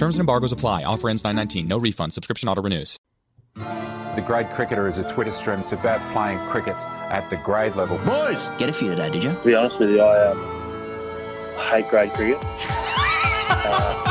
Terms and embargoes apply. Offer ends 919. No refund. Subscription auto renews. The Grade Cricketer is a Twitter stream. It's about playing cricket at the grade level. Boys! Get a few today, did you? To be honest with you, I, um, I hate grade cricket. uh,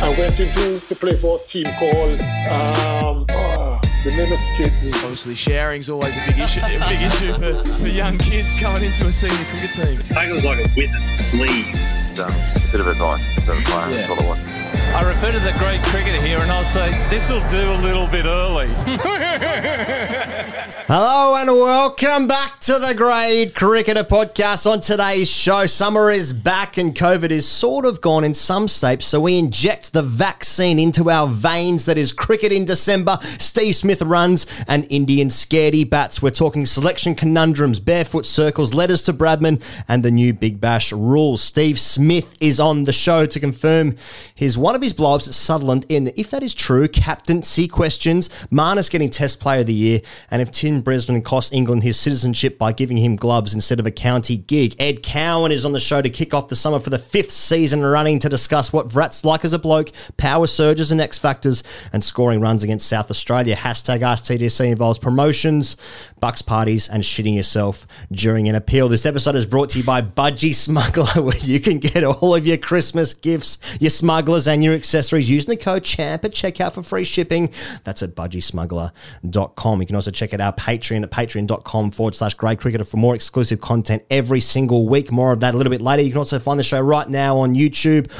I went into to play for a team called um, oh, the name escaped me. Obviously, sharing's always a big issue. A big issue for, for young kids coming into a senior cricket team. I think it was like a witness sleeve. Um, a bit of advice the player. Yeah. That's all it was. I refer to the great cricketer here and I'll say, this will do a little bit early. Hello and welcome back to the Grade Cricketer Podcast. On today's show, summer is back and COVID is sort of gone in some states, so we inject the vaccine into our veins that is cricket in December. Steve Smith runs and Indian scaredy bats. We're talking selection conundrums, barefoot circles, letters to Bradman, and the new Big Bash rules. Steve Smith is on the show to confirm his one his blobs, Sutherland, in if that is true, captaincy questions, Marnus getting Test Player of the Year, and if Tim Bresnan cost England his citizenship by giving him gloves instead of a county gig. Ed Cowan is on the show to kick off the summer for the fifth season running to discuss what Virat's like as a bloke, power surges and X factors, and scoring runs against South Australia. Hashtag AskTGC involves promotions, bucks parties, and shitting yourself during an appeal. This episode is brought to you by Budgy Smuggler, where you can get all of your Christmas gifts, your smugglers, and your accessories using the code CHAMP at checkout for free shipping. That's at budgysmuggler.com. You can also check out our Patreon at patreon.com forward slash grade cricketer for more exclusive content every single week. More of that a little bit later. You can also find the show right now on YouTube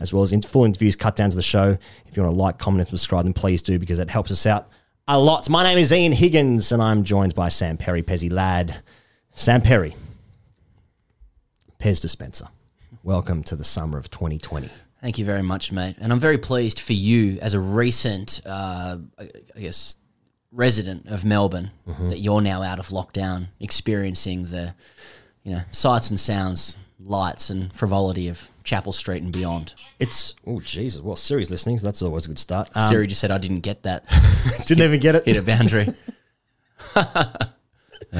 as well as in full interviews, cut downs of the show. If you want to like, comment, and subscribe, then please do because it helps us out a lot. My name is Ian Higgins, and I'm joined by Sam Perry, Pezzy Lad. Sam Perry, Pez Dispenser. Welcome to the summer of 2020. Thank you very much, mate. And I'm very pleased for you as a recent, uh, I guess, resident of Melbourne Mm-hmm. that you're now out of lockdown, experiencing the, you know, sights and sounds, lights and frivolity of Chapel Street and beyond. It's oh Jesus! Well, Siri's listening, so that's always a good start. Um, Siri just said I didn't get that. didn't even get it, Hit a boundary.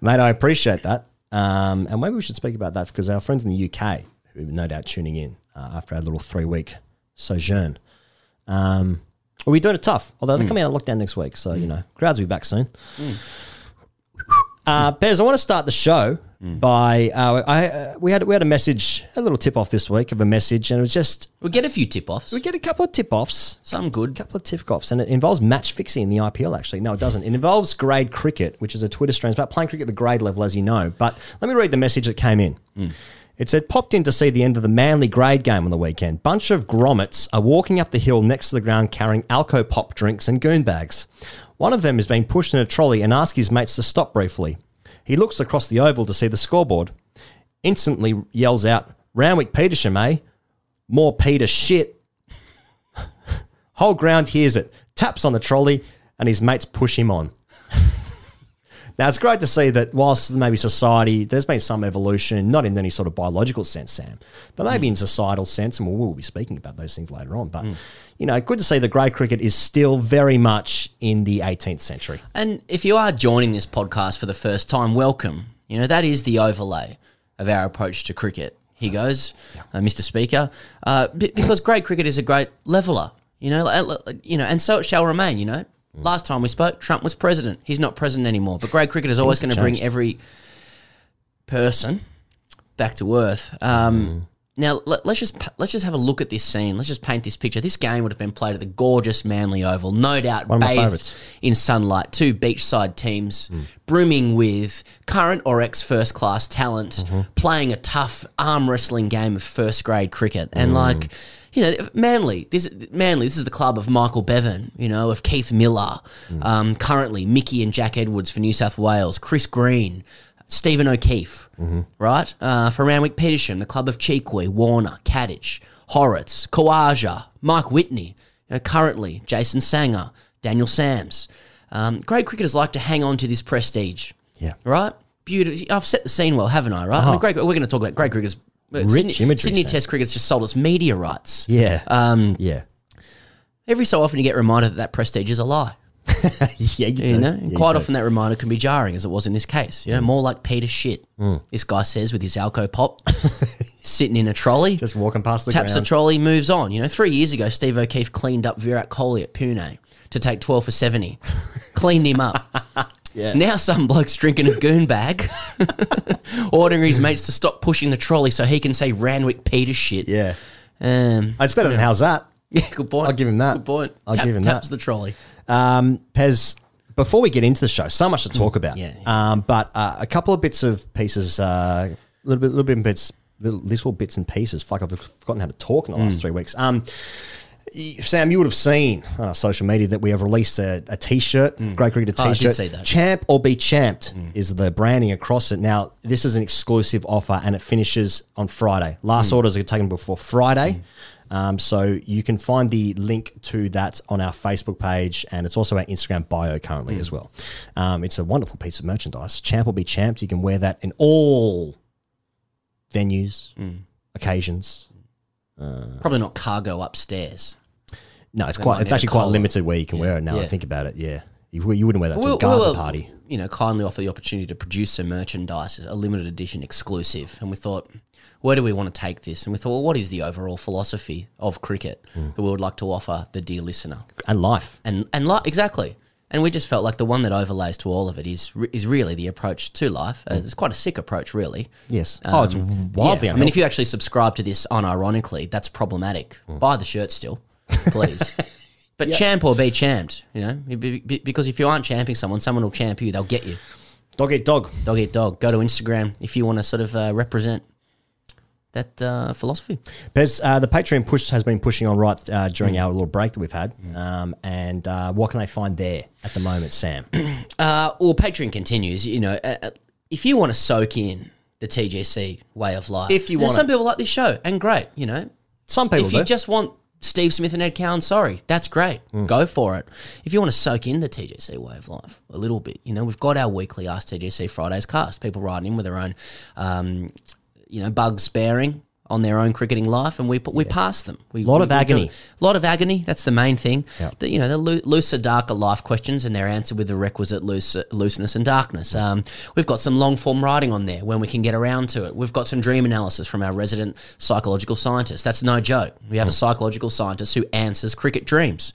mate. I appreciate that, um, and maybe we should speak about that because our friends in the UK, who are no doubt tuning in uh, after our little three-week sojourn, um, well, we're doing it tough. Although they're coming out of lockdown next week, so you know, crowds will be back soon. Uh, Pez, I want to start the show by uh, I uh, we had we had a message, a little tip off this week of a message, and it was just we get a few tip offs. we get a couple of tip offs. Some good. A couple of tip offs, and it involves match fixing in the IPL. Actually, no, it doesn't. It involves grade cricket, which is a Twitter stream. It's about playing cricket at the grade level, as you know. But let me read the message that came in. It said, popped in to see the end of the Manly grade game on the weekend. Bunch of grommets are walking up the hill next to the ground carrying Alco pop drinks and goon bags. One of them is being pushed in a trolley and asks his mates to stop briefly. He looks across the oval to see the scoreboard, instantly yells out, Randwick Petersham, eh? More Peter shit. Whole ground hears it, taps on the trolley, and his mates push him on. Now, it's great to see that whilst maybe society, there's been some evolution, not in any sort of biological sense, Sam, but maybe in societal sense, and we'll, we'll be speaking about those things later on. But, you know, good to see that grade cricket is still very much in the 18th century. And if you are joining this podcast for the first time, welcome. You know, that is the overlay of our approach to cricket. He goes, uh, Mr. Speaker, uh, because great cricket is a great leveler. You know, you know, and so it shall remain. You know, last time we spoke, Trump was president. He's not president anymore. But great cricket is always going to bring every person back to earth. Um, now let, us just let's just have a look at this scene. Let's just paint this picture. This game would have been played at the gorgeous Manly Oval, no doubt One bathed in sunlight. Two beachside teams Hmm. brimming with current or ex first class talent, Mm-hmm. playing a tough arm wrestling game of first grade cricket, and like. You know, Manly. This Manly. This is the club of Michael Bevan. You know, of Keith Miller. Hmm. Um, currently, Mickey and Jack Edwards for New South Wales. Chris Green, Stephen O'Keefe. Mm-hmm. Right uh, for Randwick Petersham, the club of Cheekwee, Warner, Katich, Hauritz, Khawaja, Mike Whitney. You know, currently, Jason Sangha, Daniel Sams. Um, great cricketers like to hang on to this prestige. Yeah. Right. Beautiful. I've set the scene well, haven't I? Right. I mean, Oh. great. We're going to talk about great cricketers. Rich Sydney, imagery, Sydney. Test cricket's just sold its media rights. Yeah. Um, yeah. Every so often, you get reminded that that prestige is a lie. yeah, you, You know, Yeah, and you quite often that reminder can be jarring, as it was in this case. You know, more like Peter shit. Mm. This guy says with his Alco pop, sitting in a trolley, Just walking past the taps the trolley, moves on. You know, three years ago, Steve O'Keefe cleaned up Virat Kohli at Pune to take twelve for seventy, cleaned him up. Yeah. Now some bloke's drinking a goon bag, ordering his mates to stop pushing the trolley so he can say Randwick Peter shit. Yeah. Um, It's better than how's that? yeah, good point. I'll give him that. Good point. I'll Tap- give him that. taps that. the trolley. Um, Pez, before we get into the show, so much to talk about. yeah. Um, but uh, a couple of bits of pieces, a uh, little bit, little bit bits, little, little bits and pieces. Fuck, I've forgotten how to talk in the last Mm. three weeks. Um, Sam, you would have seen on our social media that we have released a, a t-shirt, Great Cricketer Oh, I did t-shirt. see that. Champ or be champed is the branding across it. Now, this is an exclusive offer and it finishes on Friday. Last Mm. orders are taken before Friday. Um, so you can find the link to that on our Facebook page, and it's also our Instagram bio currently Mm. as well. Um, it's a wonderful piece of merchandise. Champ or be champed. You can wear that in all venues, Mm. Occasions. Probably not cargo upstairs. No, it's They quite. It's need a actually quite collar. limited where you can wear it. Now I Yeah. think about it, yeah, you, you wouldn't wear that to We'll- a garden we'll, party. You know, kindly offer the opportunity to produce some merchandise, a limited edition exclusive. And we thought, where do we want to take this? And we thought, well, what is the overall philosophy of cricket Hmm. that we would like to offer the dear listener? And life. And and li- exactly. And we just felt like the one that overlays to all of it is is really the approach to life. Uh, it's quite a sick approach, really. Yes. Oh, it's wildly Um, yeah. I mean, if you actually subscribe to this unironically, that's problematic. Hmm. Buy the shirt still, please. But champ or be champed, you know, Be- be- because if you aren't champing someone, someone will champ you. They'll get you. Dog eat dog. Dog eat dog. Go to Instagram if you want to sort of uh, represent that uh, philosophy. Pez, uh, the Patreon push has been pushing on right uh, during our little break that we've had. Um, and uh, what can they find there at the moment, Sam? Uh, well, Patreon continues. You know, uh, uh, if you want to soak in the TGC way of life, If you wanna- some people like this show, and great. You know, Some people If you just want Steve Smith and Ed Cowan, sorry, that's great. Mm. Go for it. If you want to soak in the TGC way of life a little bit, you know, we've got our weekly Ask TGC Fridays cast. People writing in with their own, um, you know, bugs bearing on their own cricketing life, and we we pass them. We, Lot we- of agony. A lot of agony. That's the main thing. The, you know, the loo- looser, darker life questions, and they're answered with the requisite loose, looseness and darkness. Um, we've got some long form writing on there when we can get around to it. We've got some dream analysis from our resident psychological scientist. That's no joke. We have a psychological scientist who answers cricket dreams.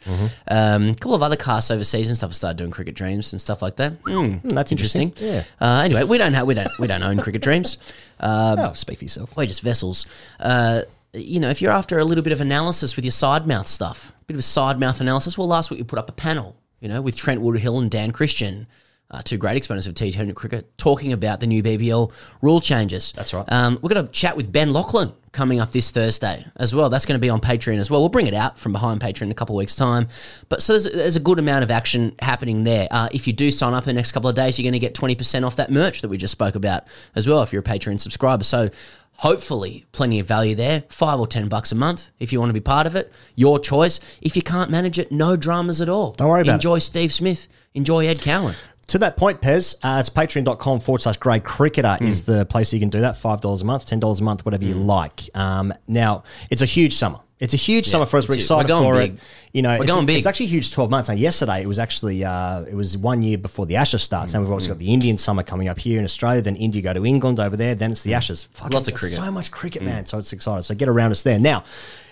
Um, a couple of other casts overseas and stuff have started doing cricket dreams and stuff like that. Mm, that's interesting. Yeah. Uh, anyway, we don't have we don't we don't own cricket dreams. Um, oh, speak for yourself. we're just vessels. Uh, you know, if you're after a little bit of analysis with your side mouth stuff, a bit of a side mouth analysis, well, last week we put up a panel, you know, with Trent Woodhill and Dan Christian, uh, two great exponents of T20 cricket, talking about the new BBL rule changes. That's right. Um, we're going to chat with Ben Lachlan coming up this Thursday as well. That's going to be on Patreon as well. We'll bring it out from behind Patreon in a couple of weeks' time. But so there's, there's a good amount of action happening there. Uh, if you do sign up in the next couple of days, you're going to get 20% off that merch that we just spoke about as well if you're a Patreon subscriber. So hopefully plenty of value there. Five or 10 bucks a month if you want to be part of it. Your choice. If you can't manage it, no dramas at all. Don't worry about it. Enjoy Steve Smith. Enjoy Ed Cowan. To that point, Pez, uh, it's patreon.com forward slash grade cricketer hmm. is the place you can do that. $5 a month, $10 a month, whatever you hmm. like. Um, now, it's a huge summer. It's a huge summer for us. We're excited we're for big. it. You know, We're it's, going big. it's actually a huge 12 months. Now, yesterday, it was actually, uh, it was one year before the Ashes starts. and we've obviously hmm. got the Indian summer coming up here in Australia. Then India go to England over there. Then it's the Ashes. Fucking Lots of cricket. So much cricket, man. So it's exciting. So get around us there. Now,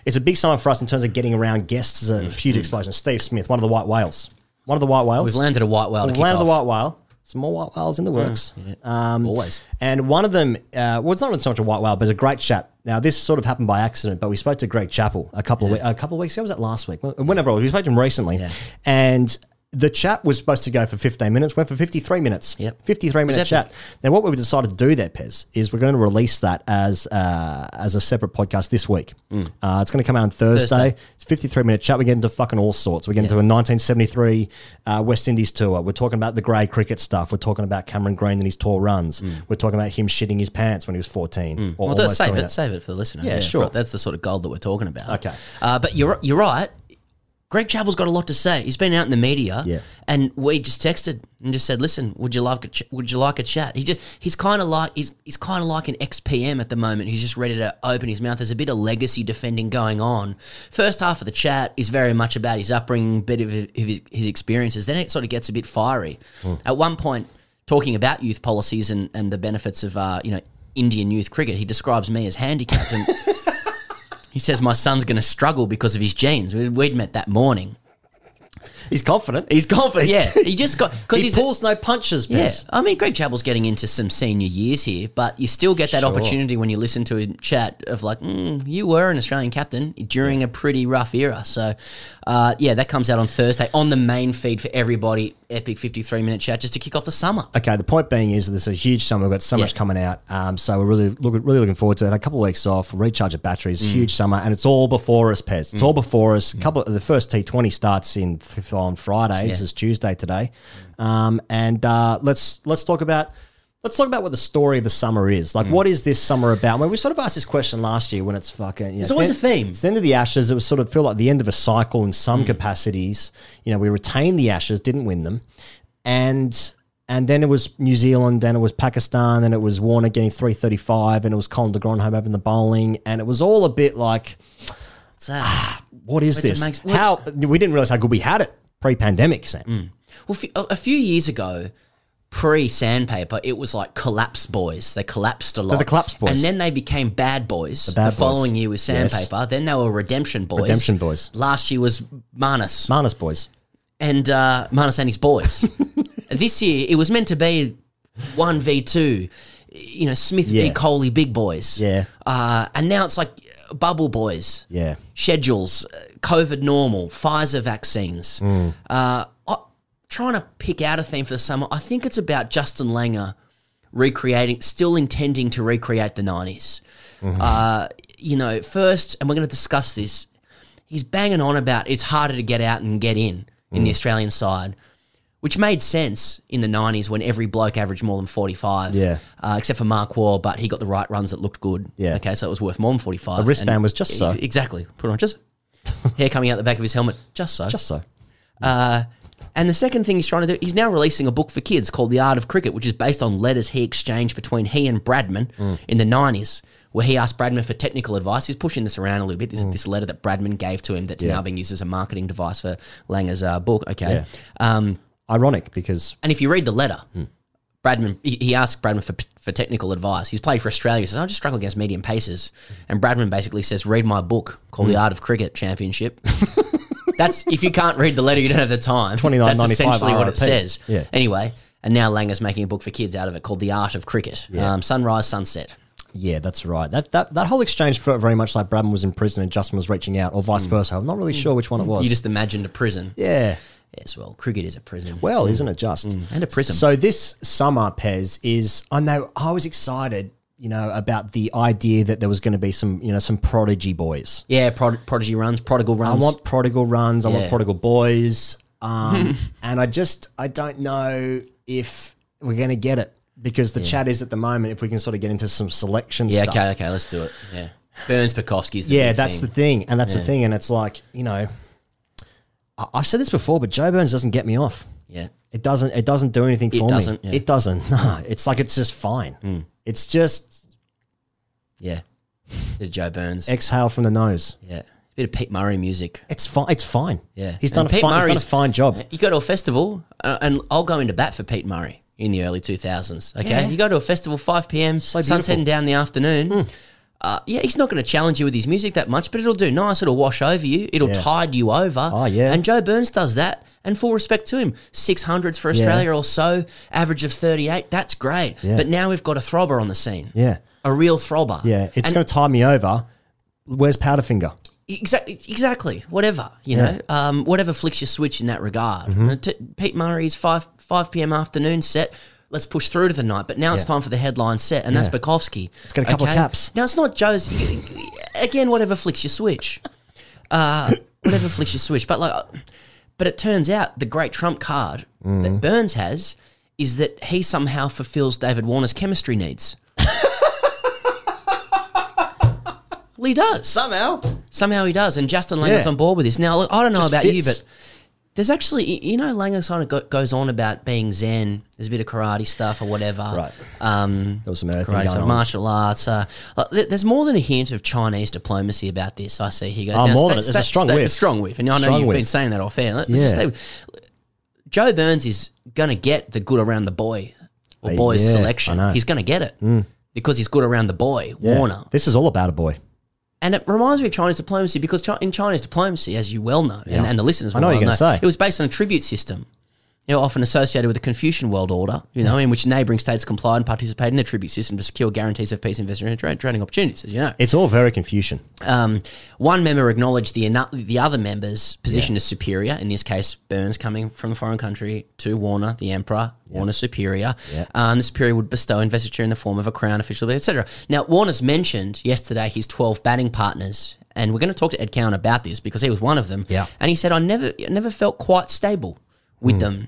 it's a big summer for us in terms of getting around guests. There's a huge explosion. Steve Smith, one of the white whales. One of the white whales. We've landed a white whale. We've landed the white whale. some more white whales in the works. Um, Always. And one of them, uh, well, it's not so much a white whale, but a great chap. Now, this sort of happened by accident, but we spoke to Greg Chappell a couple of we- a couple of weeks ago. Was that last week? Whenever it was, we spoke to him recently, and the chat was supposed to go for 15 minutes, went for 53 minutes. Yep. 53 minute chat. Now, what we decided to do there, Pez, is we're going to release that as uh, as a separate podcast this week. Uh, it's going to come out on Thursday. Thursday. It's 53 minute chat. We get into fucking all sorts. We get into a 1973 uh, West Indies tour. We're talking about the grey cricket stuff. We're talking about Cameron Green and his tour runs. We're talking about him shitting his pants when he was 14. Or Well, save it, save it for the listener. Yeah, sure. That's the sort of gold that we're talking about. Okay. Uh, but you're you're right. Greg Chappell's got a lot to say. He's been out in the media, Yeah. and we just texted and just said, "Listen, would you like a ch- would you like a chat?" He just he's kind of like he's he's kind of like an ex PM at the moment. He's just ready to open his mouth. There's a bit of legacy defending going on. First half of the chat is very much about his upbringing, bit of his, his experiences. Then it sort of gets a bit fiery. At one point, talking about youth policies and, and the benefits of uh, you know Indian youth cricket, he describes me as handicapped and. He says my son's going to struggle because of his genes. We- We'd met that morning. He's confident. He's confident. Yeah, he just got because he he's pulls no punches, yeah. I mean, Greg Chappell's getting into some senior years here, but you still get that Sure. opportunity when you listen to him chat of like, mm, you were an Australian captain during a pretty rough era. So, uh, yeah, that comes out on Thursday on the main feed for everybody. Epic fifty-three minute chat just to kick off the summer. Okay, the point being is there's a huge summer. We've got so much coming out, um, so we're really look, really looking forward to it. A couple of weeks off, recharge of batteries, Mm. huge summer, and it's all before us, Pez. It's all before us. couple the first T20 starts in on Friday. This is Tuesday today, um, and uh, let's let's talk about. Let's talk about what the story of the summer is. Mm. Like, what is this summer about? Well, we sort of asked this question last year when it's fucking. You know, There's always a theme. It's the end of the Ashes. It was sort of feel like the end of a cycle in Mm. some capacities. You know, we retained the Ashes, didn't win them, and and then it was New Zealand, then it was Pakistan, then it was Warner getting three thirty five, and it was Colin de Grandhomme having the bowling, and it was all a bit like, What's that? what is it this? makes- how we didn't realize how good we had it pre pandemic, Sam. Mm. Well, f- a a few years ago, pre Sandpaper, it was like Collapse Boys. They collapsed a lot. the Collapse Boys. And then they became Bad Boys. The, Bad Boys. following year was. Sandpaper. Then they were Redemption Boys. Redemption Boys. Last year was Marnus. Marnus boys. and uh, Marnus and his boys. this year, it was meant to be 1v2. You know, Smith v. Yeah. Kohli Big Boys. Yeah. Uh, and now it's like Bubble Boys Yeah. schedules, uh, COVID normal, Pfizer vaccines. Mm. Uh, trying to pick out a theme for the summer. I think it's about Justin Langer recreating, still intending to recreate the 90s. Mm-hmm. Uh, you know, first, and we're going to discuss this, he's banging on about it's harder to get out and get in in the Mm. Australian side. Which made sense in the 90s when every bloke averaged more than 45. Yeah. Uh, except for Mark Waugh, but he got the right runs that looked good. Yeah. Okay, so it was worth more than 45. The wristband And- was just so. Exactly. Put on just hair coming out the back of his helmet, just so. Just so. Uh, and the second thing he's trying to do, he's now releasing a book for kids called The Art of Cricket, which is based on letters he exchanged between he and Bradman Mm. in the 90s, where he asked Bradman for technical advice. He's pushing this around a little bit. This, this letter that Bradman gave to him that's Mm. Yeah. now being used as a marketing device for Langer's uh, book. Okay. Yeah. Um, Ironic because and if you read the letter, Hmm. Bradman, he, he asked Bradman for, for technical advice. He's played for Australia. He says, I just struggle against medium paces. And Bradman basically says, read my book called Hmm. The Art of Cricket Championship. That's if you can't read the letter, you don't have the time. $29.95 That's essentially what it says. Yeah. Anyway, and now Langer's making a book for kids out of it called The Art of Cricket. Yeah. Um, sunrise, sunset. Yeah, that's right. That that, that whole exchange felt very much like Bradman was in prison and Justin was reaching out, or vice mm. versa. I'm not really mm. sure which one it was. You just imagined a prison. yeah. Yes, well, cricket is a prison. Well, mm. isn't it just? and a prison. So this summer, Pez is. I know I was excited, you know, about the idea that there was going to be some, you know, some prodigy boys. yeah, prod- prodigy runs, prodigal runs. I want prodigal runs. I want prodigal boys. Um, and I just I don't know if we're going to get it because the chat is at the moment. If we can sort of get into some selection stuff. yeah, stuff. okay, okay, let's do it. Yeah. Burns Pucovski's the yeah, big that's thing. the thing, and that's Yeah. the thing, and it's like you know, I- I've said this before, but Joe Burns doesn't get me off. Yeah. It doesn't. It doesn't do anything for It for doesn't, yeah. It doesn't. Nah, it's like it's just fine. It's just Yeah. Bit of Joe Burns. exhale from the nose. Yeah. A bit of Pete Murray music. It's fine. It's fine. Yeah. he's done, And a Pete fine, he's done a Murray's- fine job. You go to a festival, uh, and I'll go into bat for Pete Murray in the early 2000s. Okay. You go to a festival, 5 p.m., sun's beautiful. heading down in the afternoon. Uh, yeah, he's not going to challenge you with his music that much, but it'll do nice. It'll wash over you. It'll Yeah. tide you over. Oh, yeah. And Joe Burns does that, and full respect to him. Six hundreds for Australia or so, average of thirty eight. That's great. Yeah. But now we've got a throbber on the scene. Yeah. A real throbber. Yeah. It's going to tie me over. Where's Powderfinger? Exactly, exactly. Whatever you Yeah. know, um, whatever flicks your switch in that regard. T- Pete Murray's five five p.m. afternoon set. Let's push through to the night, but now it's time for the headline set, and that's Yeah. Pucovski. It's got a couple of caps. Now it's not Joe's. Again, whatever flicks your switch. Uh, whatever flicks your switch, but like, but it turns out the great trump card Mm. that Burns has is that he somehow fulfills David Warner's chemistry needs. well, he does somehow. Somehow he does, and Justin Lang Yeah. on board with this. Now, look, I don't know Just about you, but there's actually, you know, Langer kind of go, goes on about being Zen. There's a bit of karate stuff or whatever. Right. Um, There was some earthing karate stuff, martial arts. Uh, there's more than a hint of Chinese diplomacy about this. I see. He goes. Oh, more stay- than it. There's a strong stay- whiff. Strong whiff, and I know Strong you've been saying that off air. Let's Yeah. Joe Burns is going to get the good around the boy or boys yeah, selection. He's going to get it Mm. because he's good around the boy, Yeah. Warner. This is all about a boy. And it reminds me of Chinese diplomacy because in Chinese diplomacy, as you well know, and, Yeah. and the listeners I will know what you're gonna say. it was based on a tribute system. You know, often associated with the Confucian world order, you know, in which neighbouring states complied and participated in the tribute system to secure guarantees of peace, investment, and trading opportunities, as you know. It's all very Confucian. Um, one member acknowledged the the other member's position as superior. In this case, Burns coming from a foreign country to Warner, the emperor. Warner's superior. Yeah. Um, the superior would bestow investiture in the form of a crown official, etc. Now, Warner's mentioned yesterday his 12 batting partners, and we're going to talk to Ed Cowan about this because he was one of them. Yeah. And he said, I never, never felt quite stable with Hmm. them.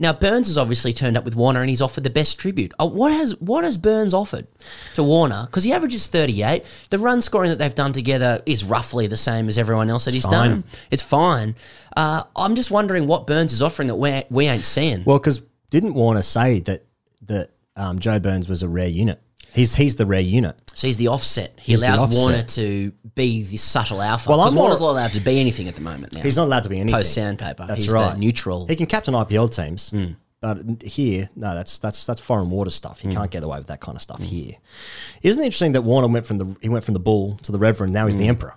Now Burns has obviously turned up with Warner, and he's offered the best tribute. Uh, what has what has Burns offered to Warner? Because he averages thirty eight. The run scoring that they've done together is roughly the same as everyone else that he's fine. done. It's fine. Uh, I'm just wondering what Burns is offering that we we ain't seeing. Well, because didn't Warner say that that um, Joe Burns was a rare unit? He's he's the rare unit. So he's the offset. He He's allows offset. Warner to be the subtle alpha. Well, I'm more- not allowed to be anything at the moment now. He's not allowed to be anything. Post sandpaper. That's he's right. neutral. He can captain IPL teams, Hmm. but here, no, that's that's that's foreign water stuff. You Hmm. can't get away with that kind of stuff here. Isn't it interesting that Warner went from the he went from the bull to the reverend? Now he's the emperor.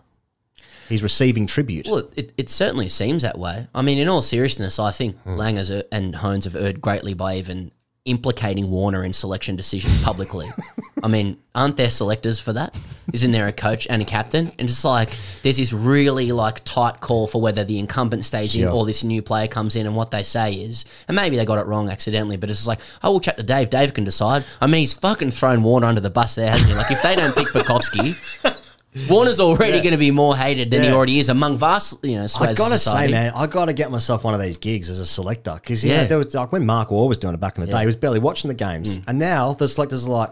He's receiving tribute. Hmm. Well, it, it certainly seems that way. I mean, in all seriousness, I think Hmm. Langers er- and Hohns have erred greatly by even implicating Warner in selection decisions publicly. I mean, aren't there selectors for that? Isn't there a coach and a captain? And it's like there's this really like tight call for whether the incumbent stays in or this new player comes in, and what they say is, and maybe they got it wrong accidentally, but it's like, oh, we'll chat to Dave. Dave can decide. I mean, he's fucking thrown Warner under the bus there, hasn't he? Like if they don't pick Pucovski. Warner's already Yeah. going to be more hated than he already is among vast, you know, I gotta society. say, man, I gotta get myself one of these gigs as a selector because Yeah. know there was like when Mark Waugh was doing it back in the Yeah. day, he was barely watching the games, Mm. and now the selectors are like,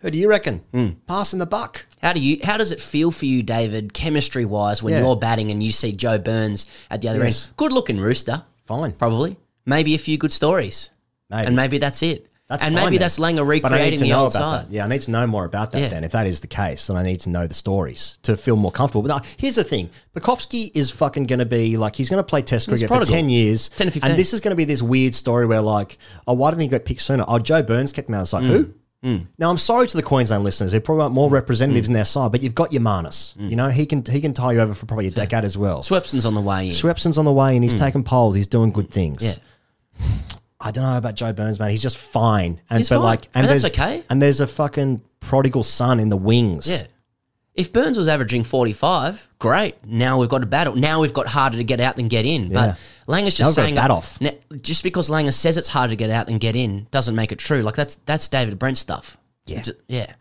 "Who do you reckon Mm. passing the buck?" How do you? How does it feel for you, David, chemistry wise, when Yeah. you're batting and you see Joe Burns at the other Yes. end? Good looking rooster, Fine, probably. Maybe a few good stories, maybe. and maybe that's it. That's and fine maybe then. that's Langer But I need recreating the old side. that. Yeah, I need to know more about that Yeah. then. If that is the case, then I need to know the stories to feel more comfortable. But now, here's the thing: Pucovski is fucking going to be like he's going to play Test cricket for ten years, 10 to 15. and this is going to be this weird story where like, oh, why didn't he get picked sooner? Oh, Joe Burns kept him out. It's like mm. who? Mm. Now I'm sorry to the Queensland listeners; they probably want more representatives mm. in their side, but you've got your Marnus. Mm. You know he can he can tie you over for probably a decade as well. Swepson's on the way in. Swepson's on the way and he's taking polls. He's doing good things. Yeah. I don't know about Joe Burns, man. He's just fine. And He's but fine. like, And that's there's- okay. And there's a fucking prodigal son in the wings. Yeah. If Burns was averaging 45, great. Now we've got a battle. Now we've got harder to get out than get in. Yeah. But Langer's Now just we've got saying a bat off. Just because Langer says it's harder to get out than get in doesn't make it true. Like that's that's David Brent stuff. Yeah. Yeah.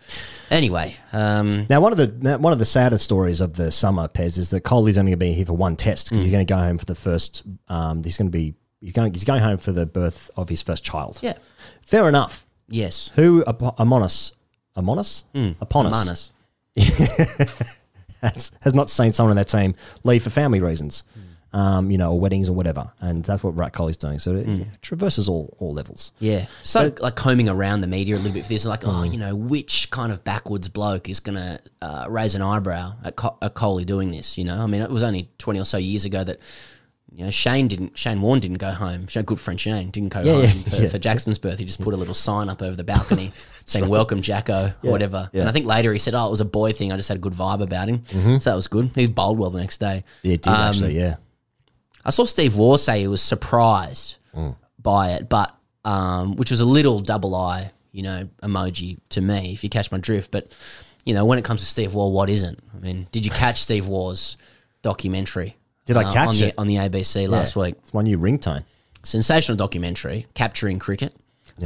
Anyway, um, Now, one of the one of the saddest stories of the summer, Pez, is that Kohli's only going to be here for one test because he's going to go home for the first. Um, he's going to be he's going he's going home for the birth of his first child. yeah. Fair enough. Yes. Who Ap- Amonis Amonis Mm. Upon us has, has not seen someone in their team leave for family reasons, um, you know, or weddings or whatever, and that's what Rat Kohli's doing. So it Mm. traverses all all levels. Yeah. So like combing around the media a little bit for this, like, oh, Mm. you know, which kind of backwoods bloke is going to uh, raise an eyebrow at, Co- at Kohli doing this? You know, I mean, it was only 20 or so years ago that You know, Shane didn't. Shane Warne didn't go home. Shane, good friend Shane didn't go Yeah, home yeah, for, yeah. for Jackson's birth. He just put a little sign up over the balcony saying "Welcome, Jacko" or whatever. And I think later he said, "Oh, it was a boy thing. I just had a good vibe about him." Mhm. So that was good. He bowled well the next day. Yeah, did Um, actually. Yeah. I saw Steve Waugh say he was surprised Mm. by it, but um, which was a little double eye, you know, emoji to me, if you catch my drift. But you know, when it comes to Steve Waugh, what isn't? I mean, did you catch Steve Waugh's documentary? Did I uh, catch on it? the, on the ABC last week? It's my new ringtone. Sensational documentary capturing cricket.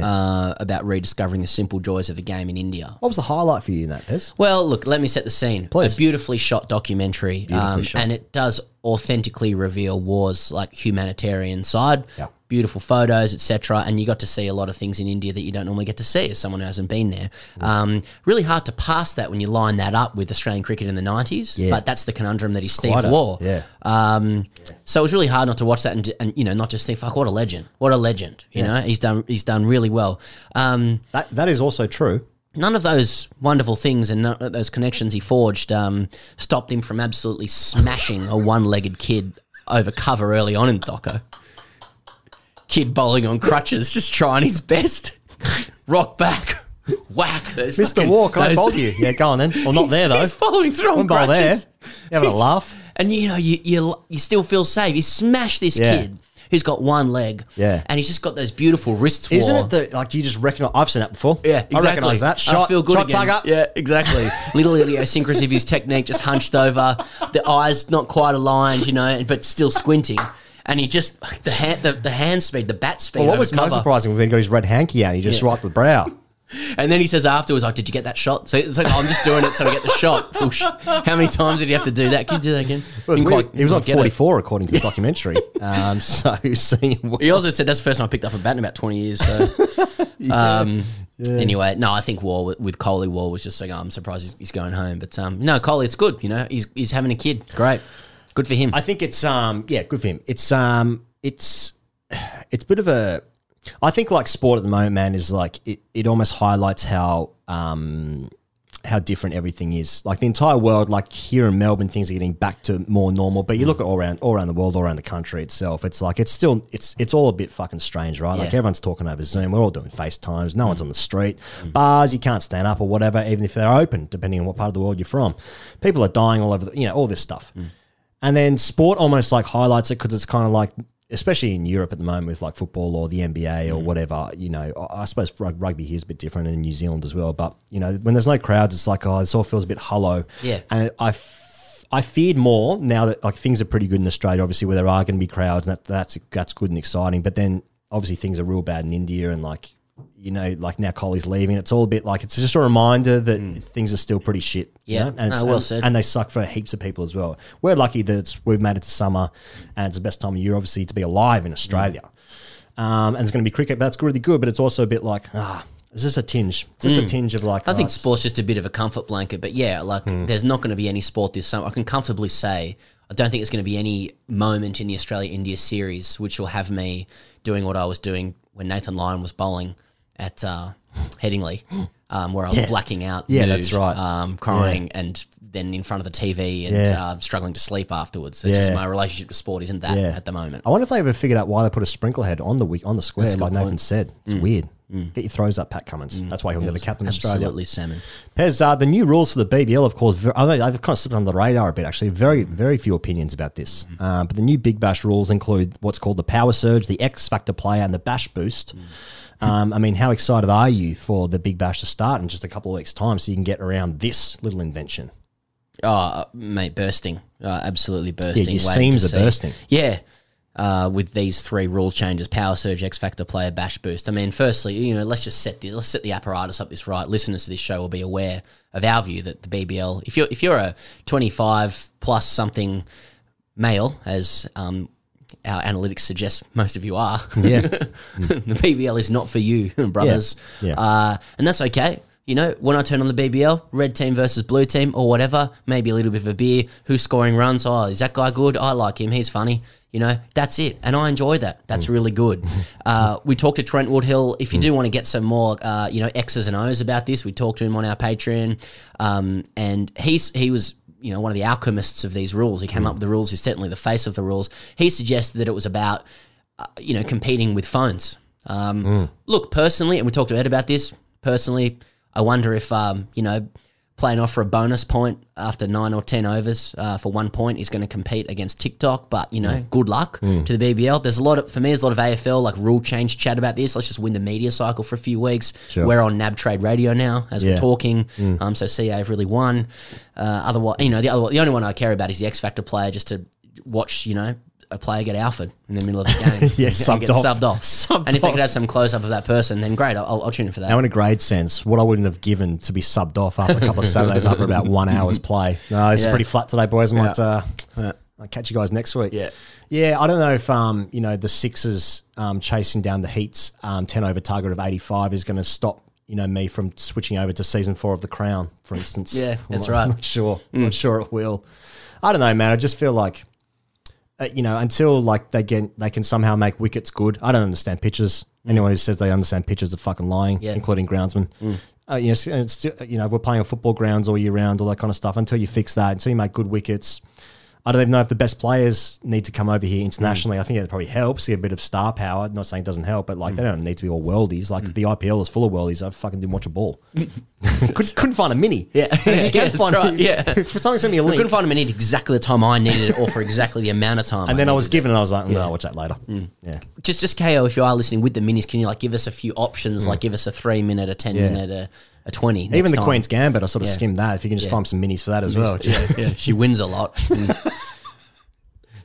Uh, about rediscovering the simple joys of the game in India. What was the highlight for you in that, Pez? Well, look, let me set the scene. Please. A beautifully shot documentary, Beautifully um, shot. and it does authentically reveal Waugh's like humanitarian side. Yeah. Beautiful photos, etc. And you got to see a lot of things in India that you don't normally get to see as someone who hasn't been there. Um, really hard to pass that when you line that up with Australian cricket in the nineties. Yeah. But that's the conundrum that he's Steve a- Waugh. yeah. Um, so it was really hard not to watch that and, and you know not just think, "Fuck, what a legend! What a legend!" You know, he's done he's done really well. Um, That that is also true. None of those wonderful things and those connections he forged um, stopped him from absolutely smashing a one-legged kid over cover early on in doco. Kid bowling on crutches, just trying his best. Rock back, whack. Those Mr. fucking- Walk, I bowled you. Yeah, go on then. Well, not there though. He's following through on bowl there. crutches. You having a laugh? And you know, you, you you still feel safe. You smash this Yeah. kid who's got one leg. Yeah. And he's just got those beautiful wrists. Isn't it that like you just recognize? I've seen that before. Yeah, exactly. I recognise that. Shot, I feel good shot again. Yeah, exactly. Little idiosyncrasy of his technique, just hunched over, the eyes not quite aligned, you know, but still squinting. And he just the hand, the, the hand speed, the bat speed. Well, what was most surprising when he got his red hanky out, he just Yeah. wiped the brow. And then he says afterwards, like, "Did you get that shot?" So it's like, "I'm just doing it so I get the shot." Push. How many times did he have to do that? Can you do that again? It was Didn't quite- he was on didn't get it. 44 according to the documentary. um, so seeing He also said that's the first time I picked up a bat in about 20 years. So, um, anyway, no, I think Waugh with, with Kohli Waugh was just like, oh, I'm surprised he's, he's going home. But um, no, Kohli, it's good. You know, he's he's having a kid. Great, good for him. I think it's um yeah, good for him. It's um it's it's a bit of a I think like sport at the moment, man, is like it, it almost highlights how um how different everything is. Like the entire world, like here in Melbourne, things are getting back to more normal. But you look at all around all around the world, all around the country itself, it's like it's still it's it's all a bit fucking strange, right? Like everyone's talking over Zoom, we're all doing FaceTimes, no one's on the street. Bars, you can't stand up or whatever, even if they're open, depending on what part of the world you're from. People are dying all over the, you know, all this stuff. And then sport almost like highlights it because it's kind of like, especially in Europe at the moment with like football or the NBA Mm. or whatever, you know, I I suppose rug- rugby here is a bit different in New Zealand as well. But, you know, when there's no crowds, it's like, oh, this all feels a bit hollow. Yeah. And I, f- I feared more now that like things are pretty good in Australia, obviously, where there are going to be crowds and that, that's, that's good and exciting. But then obviously things are real bad in India and like, you know, like now Kohli's leaving. It's all a bit like, it's just a reminder that things are still pretty shit. you Yeah. know? And it's, No, well and- said. and they suck for heaps of people as well. We're lucky that it's, we've made it to summer, and it's the best time of year, obviously, to be alive in Australia. Um, and it's going to be cricket, but that's really good. But it's also a bit like, ah, is this a tinge? Just a Mm. tinge of like, I oh, think it's- sport's just a bit of a comfort blanket, but yeah, like Hmm. there's not going to be any sport this summer. I can comfortably say I don't think there's going to be any moment in the Australia India series which will have me doing what I was doing when Nathan Lyon was bowling at uh, Headingley, um, where I was Yeah. blacking out, Yeah, mood, that's right. um, crying, and then in front of the TV and Yeah. uh, struggling to sleep afterwards. It's just Yeah. my relationship with sport isn't that Yeah. at the moment. I wonder if they ever figured out why they put a sprinkle head on the week on the square, That's a like good Nathan point. said. It's Mm. weird. Mm. Get your throws up, Pat Cummins. That's why he'll never captain Australia. Absolutely salmon. Pez, uh, the new rules for the BBL, of course, ver- I know they've kind of slipped under the radar a bit, actually. Very, very few opinions about this. Uh, but the new Big Bash rules include what's called the Power Surge, the X Factor Player, and the Bash Boost. Um, I mean, how excited are you for the Big Bash to start in just a couple of weeks' time so you can get around this little invention? Oh, mate, bursting. Uh, absolutely bursting. your Waiting to seams are see. bursting. Yeah. Uh, with these three rule changes, power surge, X factor, player, bash boost. I mean, firstly, you know, let's just set the let's set the apparatus up this right. Listeners to this show will be aware of our view that the BBL, if you're if you're a 25 plus something male, as um, our analytics suggest most of you are, Yeah. the BBL is not for you, brothers. Yeah. Uh, and that's okay. You know, when I turn on the BBL, red team versus blue team or whatever, maybe a little bit of a beer, who's scoring runs? Oh, is that guy good? I like him. He's funny. You know, that's it. And I enjoy that. That's really good. Uh, we talked to Trent Woodhill. If you do want to get some more, uh, you know, X's and O's about this, we talked to him on our Patreon. Um, and he's, he was you know one of the alchemists of these rules. He came up with the rules. He's certainly the face of the rules. He suggested that it was about uh, you know competing with phones. Um, Look, personally, and we talked to Ed about this. Personally, I wonder if um, you know playing off for a bonus point after nine or ten overs uh, for one point is going to compete against TikTok. But you know, good luck Mm. to the BBL. There's a lot of for me. There's a lot of AFL like rule change chat about this. Let's just win the media cycle for a few weeks. Sure. We're on NAB Trade Radio now as Yeah. we're talking. Mm. Um, so CA have really won. Uh, otherwise, you know, the other the only one I care about is the X Factor player, just to watch. You know. A player get alphaed in the middle of the game. Yeah, And subbed get off. Subbed off. Subbed and if they off. could have some close up of that person, then great. I'll, I'll tune in for that. Now, in a grade sense, what I wouldn't have given to be subbed off after a couple of Saturdays after about one hour's play. No, is Yeah. pretty flat today, boys. I might Yeah. uh, Yeah. I'll catch you guys next week. Yeah. Yeah, I don't know if um, you know the Sixers um, chasing down the Heat's um, ten over target of eighty five is going to stop you know me from switching over to season four of The Crown, for instance. Yeah, that's I'm right. not sure. I'm Mm. not sure it will. I don't know, man. I just feel like uh, you know until like they get they can somehow make wickets good. I don't understand pitches. Anyone who says they understand pitches are fucking lying, Yeah. including groundsmen. Mm. Uh, you know, you know, we're playing on football grounds all year round, all that kind of stuff. Until you fix that, until you make good wickets, I don't even know if the best players need to come over here mm. internationally. I think it probably helps get a bit of star power. Not saying it doesn't help, but like they mm. don't need to be all worldies. Like mm. the IPL is full of worldies. I fucking didn't watch a ball. couldn't, couldn't find a mini. Yeah, And you yeah, can that's find right. Yeah, for someone send me a link. couldn't find them in exactly the time I needed it, or for exactly the amount of time. and then I was given, and I was like, no, Yeah. I'll watch that later. Yeah. just just KO. If you are listening with the minis, can you like give us a few options? Like give us a three minute, a ten Mm. Yeah. minute, a, a twenty. Even the time. Queen's Gambit, I sort of Yeah. skimmed that. If you can just Yeah. find some minis for that as well. Yeah. She wins a lot. Mm.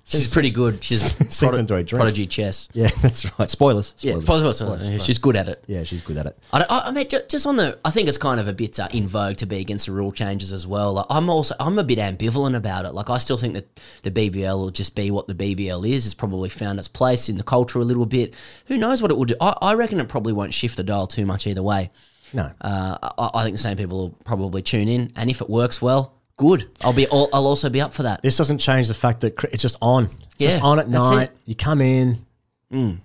She's pretty good. She's prod- into a drink. prodigy chess. Yeah, that's right. Spoilers. Yeah, Spoilers. spoilers, spoilers. Spoilers. She's good at it. Yeah, she's good at it. I, don't- I, I mean, just on the, I think it's kind of a bit uh, in vogue to be against the rule changes as well. Like, I'm also, I'm a bit ambivalent about it. Like, I still think that the BBL will just be what the BBL is. It's probably found its place in the culture a little bit. Who knows what it will do? I, I reckon it probably won't shift the dial too much either way. No. Uh, I, I think the same people will probably tune in, and if it works well, good. I'll be, I'll, I'll also be up for that. This doesn't change the fact that it's just on. It's just Yeah, on at night. it. You come in, Mm.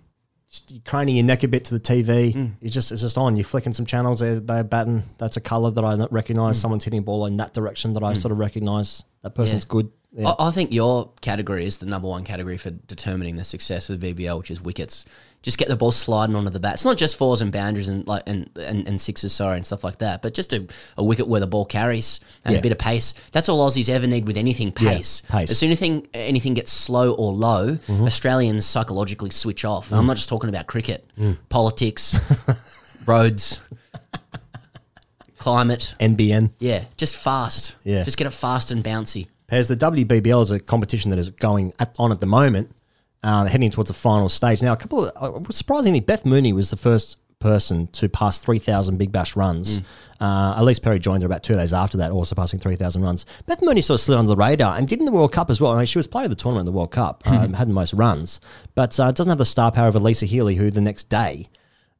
you're craning your neck a bit to the TV. You just it's just on. You're flicking some channels. They're, they're batting. That's a color that I recognize. Someone's hitting a ball in that direction that I sort of recognize. That person's Mm. Yeah. good. Yeah. I, I think your category is the number one category for determining the success of the BBL, which is wickets. Just get the ball sliding onto the bat. It's not just fours and boundaries and like and, and, and sixes, sorry, and stuff like that, but just a, a wicket where the ball carries and Yeah. a bit of pace. That's all Aussies ever need with anything Yeah, pace. pace. As soon as anything, anything gets slow or low, Mhm. Australians psychologically switch off. And Mm. I'm not just talking about cricket, Mm. politics, roads, climate. NBN. Yeah, just fast. Yeah. Just get it fast and bouncy. As the WBBL is a competition that is going at, on at the moment, uh, heading towards the final stage. Now, a couple of uh, surprisingly, Beth Mooney was the first person to pass 3,000 Big Bash runs. Uh, Ellyse Perry joined her about two days after that, also passing 3,000 runs. Beth Mooney sort of slid under the radar and did in the World Cup as well. I mean, she was player of the tournament in the World Cup, um, had the most runs, but uh, doesn't have the star power of Alyssa Healy, who the next day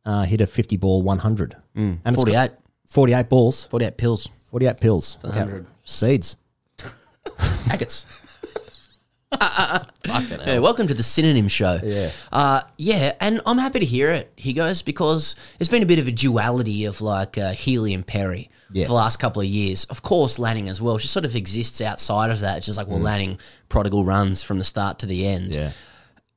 uh, hit a 50 ball 100. Mm, it's 48. 48 balls. 48 pills. 48 pills. For 100. Seeds. Agates. Yeah, welcome to the synonym show. Yeah. uh, yeah, and I'm happy to hear it. He goes because there's been a bit of a duality of like uh, Healy and Perry Yeah. for the last couple of years. Of course, Lanning as well. She sort of exists outside of that. It's just like well, Mm. Lanning prodigal runs from the start to the end. Yeah.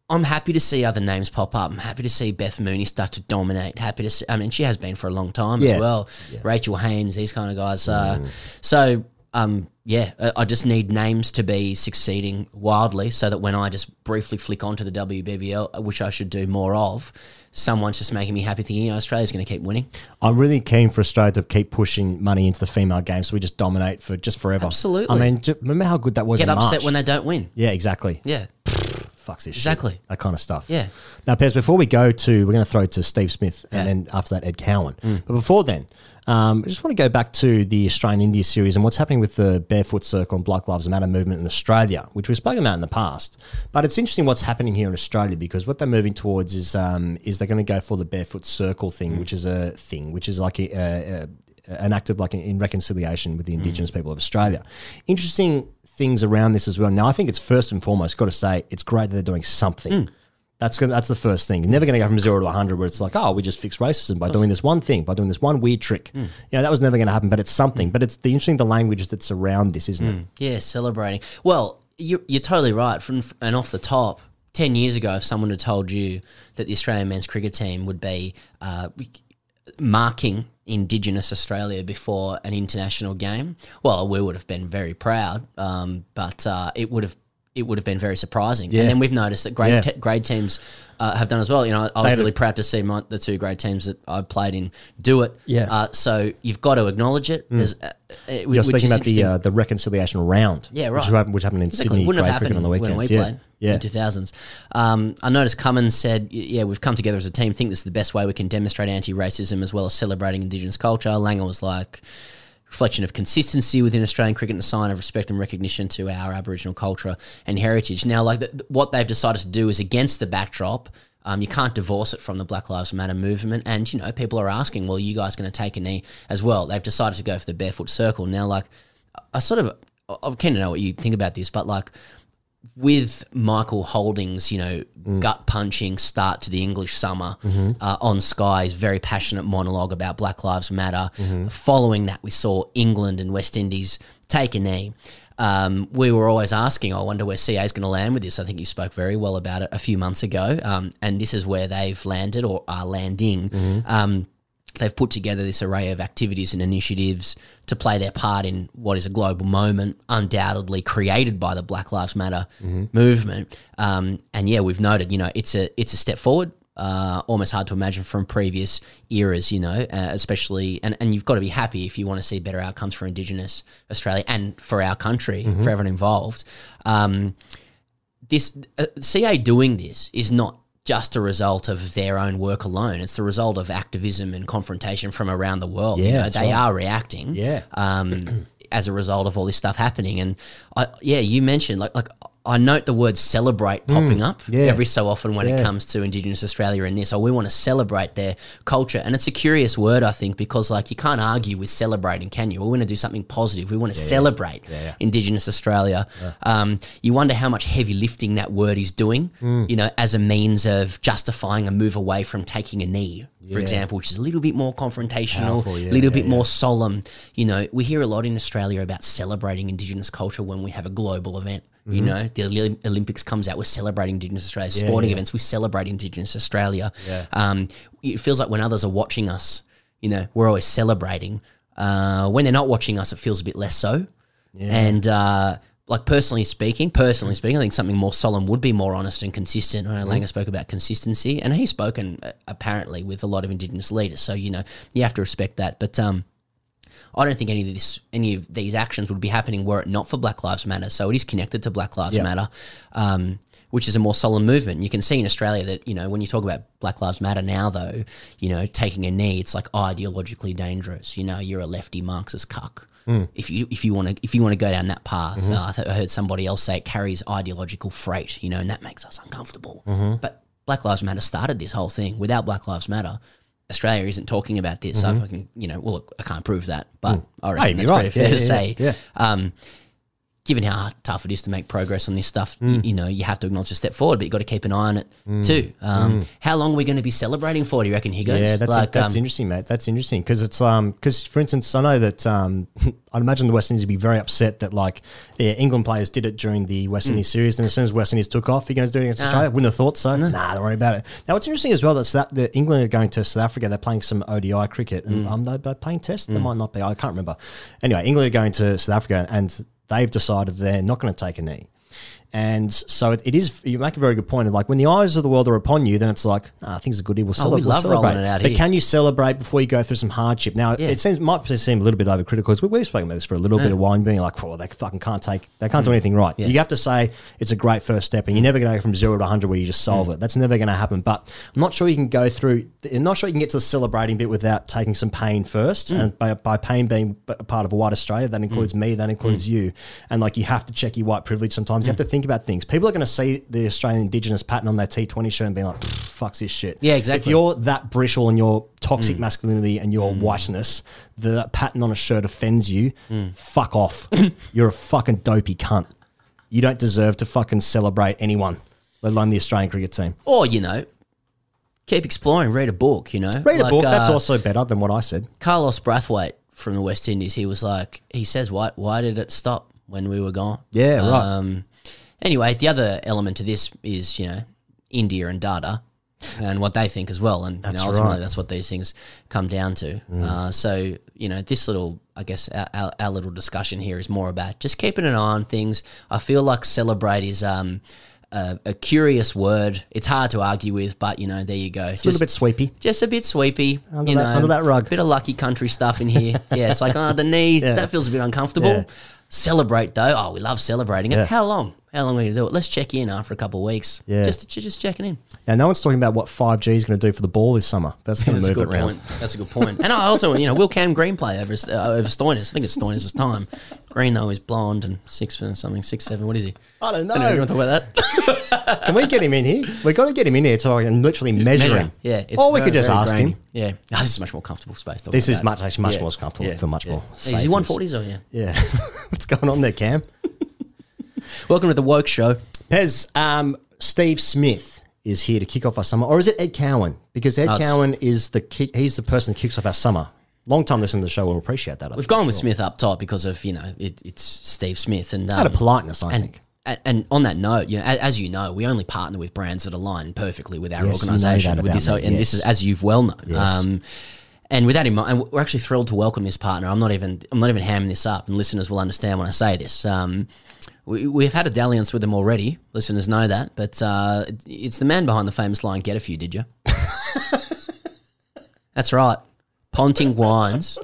I'm happy to see other names pop up. I'm happy to see Beth Mooney start to dominate. Happy to see, I mean, she has been for a long time Yeah. as well. Rachel Haynes, these kind of guys. Uh, So, um, yeah, I- just need names to be succeeding wildly so that when I just briefly flick onto the WBBL, which I should do more of, someone's just making me happy thinking, you know, Australia's going to keep winning. I'm really keen for Australia to keep pushing money into the female game so we just dominate for just forever. Absolutely. I mean, remember how good that was Get upset March? when they don't win. Yeah, exactly. Yeah. Fucks this Exactly. shit. That kind of stuff. Yeah. Now, Pez, before we go to, we're going to throw to Steve Smith and Yeah. then after that, Ed Cowan. Mm. But before then, um, I just want to go back to the Australian India series and what's happening with the Barefoot Circle and Black Lives Matter movement in Australia, which we've spoken about in the past. But it's interesting what's happening here in Australia because what they're moving towards is um, is they're going to go for the Barefoot Circle thing, which is a thing, which is like a, a, a an act of like in reconciliation with the Indigenous people of Australia. Interesting things around this as well. Now, I think it's first and foremost got to say it's great that they're doing something. That's gonna, that's the first thing. You're never going to go from zero to 100 where it's like, oh, we just fix racism by doing this one thing, by doing this one weird trick. Mm. You know, that was never going to happen, but it's something. But it's the interesting, the language that's around this, isn't it? Yeah, celebrating. Well, you're, you're totally right. From and off the top, ten years ago, if someone had told you that the Australian men's cricket team would be uh, marking Indigenous Australia before an international game, well, we would have been very proud. Um, but uh, it would have it would have been very surprising. Yeah. And then we've noticed that grade Yeah. te- grade teams uh, have done as well. You know, I They was really proud to see my, the two grade teams that I played in do it. Yeah. Uh, so you've got to acknowledge it. Mm. Uh, uh, You're speaking about the uh, the reconciliation round, Yeah, Which right. happened, which happened in Exactly. Sydney Wouldn't have cricket on the weekend. when we yeah. played yeah. in 2000s. Um, I noticed Cummins said, yeah, we've come together as a team, think this is the best way we can demonstrate anti-racism as well as celebrating Indigenous culture. Langer was like, reflection of consistency within Australian cricket and a sign of respect and recognition to our Aboriginal culture and heritage. Now, like the, what they've decided to do is against the backdrop. Um, you can't divorce it from the Black Lives Matter movement, and you know people are asking, "Well, you guys going to take a knee as well?" They've decided to go for the barefoot circle now. Like, I sort of, I'm keen to know what you think about this, but like with Michael Holding's, you know, gut punching start to the English summer Mhm. uh, on Sky's very passionate monologue about Black Lives Matter. Mhm. Following that, we saw England and West Indies take a knee. Um, we were always asking, I wonder where CA is going to land with this. I think you spoke very well about it a few months ago. Um, and this is where they've landed or are landing. Mhm. Um, they've put together this array of activities and initiatives to play their part in what is a global moment, undoubtedly created by the Black Lives Matter Mhm. movement. Um, and yeah, we've noted, you know, it's a it's a step forward. Uh, almost hard to imagine from previous eras, you know, uh, especially, and, and you've got to be happy if you want to see better outcomes for Indigenous Australia and for our country, Mhm. for everyone involved. Um, this uh, CA doing this is not just a result of their own work alone. It's the result of activism and confrontation from around the world. you Yeah, know, they right. are reacting. Yeah. Um, as a result of all this stuff happening, and I, yeah, you mentioned like like I note the word celebrate popping Mm, up yeah. every so often when Yeah. it comes to Indigenous Australia and this. Or we want to celebrate their culture, and it's a curious word, I think, because like you can't argue with celebrating, can you? We want to do something positive. We want to Yeah, celebrate. Indigenous Australia. Um, you wonder how much heavy lifting that word is doing, Mm. you know, as a means of justifying a move away from taking a knee, for example, which is a little bit more confrontational, a little bit more solemn. You know, we hear a lot in Australia about celebrating Indigenous culture when we have a global event. You Mhm. know, the Olympics comes out, we're celebrating Indigenous Australia. Yeah, Sporting yeah. events, we celebrate Indigenous Australia. Yeah. Um, it feels like when others are watching us, you know, we're always celebrating. Uh, when they're not watching us, it feels a bit less so. And uh, like personally speaking, personally speaking, I think something more solemn would be more honest and consistent. I know. Langer spoke about consistency, and he's spoken uh, apparently with a lot of Indigenous leaders. So you know you have to respect that. But um, I don't think any of this, any of these actions would be happening were it not for Black Lives Matter. So it is connected to Black Lives Yeah. Matter, um, which is a more solemn movement. You can see in Australia that you know when you talk about Black Lives Matter now, though, you know taking a knee, it's like ideologically dangerous. You know, you're a lefty Marxist cuck. Mm. If you if you want to if you want to go down that path, Mhm. uh, I, th- I heard somebody else say it carries ideological freight. You know, and that makes us uncomfortable. Mhm. But Black Lives Matter started this whole thing. Without Black Lives Matter, Australia isn't talking about this. Mhm. I fucking, you know, well, look, I can't prove that, but Mm. I reckon be that's right. very fair Yeah, to yeah, say. yeah. Um, given how tough it is to make progress on this stuff, Mm. you, know, you have to acknowledge a step forward, but you've got to keep an eye on it Mm. too. Um, Mm. How long are we going to be celebrating for, do you reckon, Higgos? Yeah, that's, like, that's um, interesting, mate. That's interesting because it's um because for instance, I know that um I'd imagine the West Indies would be very upset that like yeah, England players did it during the West Mm. Indies series, and as soon as West Indies took off, he goes doing it against Ah. Australia. Wouldn't have thought so. Nah, don't worry about it. Now, what's interesting as well that the England are going to South Africa. They're playing some ODI cricket, and Mm. um, they, they're playing Test. They Mm. might not be. I can't remember. Anyway, England are going to South Africa, and they've decided they're not going to take a knee. And so it, it is. You make a very good point. Of like when the eyes of the world are upon you, then it's like, ah, things are good. We'll, Oh, cele- we we'll love celebrate. rolling it out here. but here. can you celebrate before you go through some hardship? Now Yeah. it seems might seem a little bit overcritical because we, we've spoken about this for a little bit of while, and being like, well, they fucking can't take, they can't do Mm. anything right. You have to say it's a great first step, and you're never going to go from zero to 100 where you just solve Mm. it. That's never going to happen. But I'm not sure you can go through. I'm not sure you can get to the celebrating bit without taking some pain first, Mm. and by, by pain being a part of a white Australia, that includes me, that includes you, and like you have to check your white privilege. Sometimes you have to think about things. People are going to see the Australian Indigenous pattern on their T20 shirt and be like, "Fuck this shit." Yeah, exactly. If you're that brittle and your toxic Mm. masculinity and your whiteness, the pattern on a shirt offends you. Mm. Fuck off. you're a fucking dopey cunt. You don't deserve to fucking celebrate anyone. let alone the Australian cricket team. Or, you know, keep exploring, read a book, you know. Read a Like, book. That's uh, also better than what I said. Carlos Brathwaite from the West Indies, he was like, he says, why, why did it stop when we were gone? Yeah, right. Um, anyway, the other element to this is, you know, India and data and what they think as well. And you know, ultimately, right. Mm. that's what these things come down to. Uh, so, you know, this little, I guess, our, our, our little discussion here is more about just keeping an eye on things. I feel like celebrate is. Um, a, a curious word. It's hard to argue with, but you know, there you go. It's a little bit sweepy. Just a bit sweepy. Under you that- know, under that rug. Bit of lucky country stuff in here. yeah, it's like, oh, the knee, Yeah. that feels a bit uncomfortable. Yeah. Celebrate though. Oh, we love celebrating it. Yeah. How long? How long are we going to do it? Let's check in after a couple of weeks. Yeah. Just, just checking in. Now, no one's talking about what 5G is going to do for the ball this summer. That's going to move it around. point. That's a good point. And I also, you know, will Cam Green play over uh, over Stoinis? I think it's Stoinis' time. Green though is blonde and six for something, six seven. What is he? I don't know. Anyway, you want to talk about that? Can we get him in here? We've got to get him in here so I can literally measure, him. Yeah. It's or we very, could just ask grainy. him. Yeah. Oh, this is much more comfortable space. This is much actually much Yeah. more comfortable Yeah. for much Yeah. more. Is he safe one or yeah? Yeah. What's going on there, Cam? Welcome to the Woke Show. Pez, um, Steve Smith is here to kick off our summer, or is it Ed Cowan? Because Ed Cowan is the kick, he's the person that kicks off our summer. Long time listener to the show will appreciate that. I We've think, gone with. Smith up top because of you know it, it's Steve Smith and um, Out of politeness, I and, think. And, and on that note, you know, as you know, we only partner with brands that align perfectly with our Yes, you know organisation. that with about this, me, and this is as you've well known. Yes. Um, and with that in mind, and we're actually thrilled to welcome this partner. I'm not even I'm not even hamming this up, and listeners will understand when I say this. Um, we, we've had a dalliance with them already. Listeners know that, but uh, it's the man behind the famous line "Get a few," did you? That's right, Ponting Wines.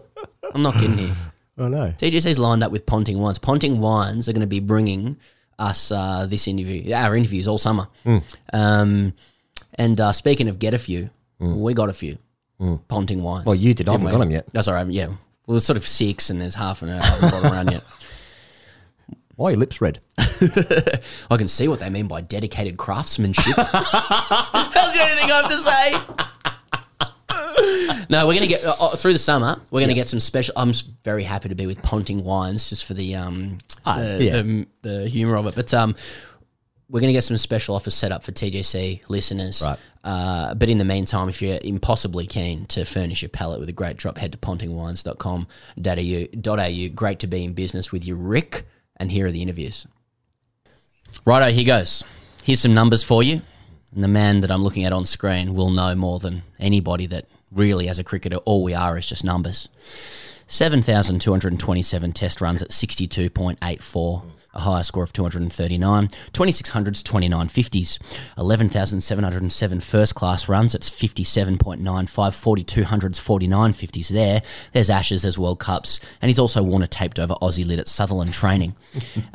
I'm not kidding here. Oh no. TGC's lined up with Ponting Wines. Ponting Wines are going to be bringing us uh, this interview, our interviews all summer. Mm. Um, and uh, speaking of get a few, we got a few Ponting Wines. Mm. Well, you did. I didn't haven't we? got 'em yet. That's all right. Yeah. Well, it's sort of six, and there's half an hour I haven't got around yet. Why are your lips red? I can see what they mean by dedicated craftsmanship. That's the only thing I have to say. No, we're going to get uh, uh, through the summer. We're going to get some special. I'm very happy to be with Ponting Wines just for the um the, yeah. the, the humor of it. But um, we're going to get some special offers set up for TGC listeners. Right. Uh, but in the meantime, if you're impossibly keen to furnish your palate with a great drop, head to pontingwines.com.au. Great to be in business with you, Rick. And here are the interviews. Righto, here goes. Here's some numbers for you. And the man that I'm looking at on screen will know more than anybody that really, as a cricketer, all we are is just numbers. 7,227 test runs at 62.84, a higher score of 239. 2600s, 2950s. 11,707 first class runs it's 57.95. 4200s, 4950s there. There's Ashes, there's World Cups. And he's also worn a taped over Aussie lid at Sutherland training.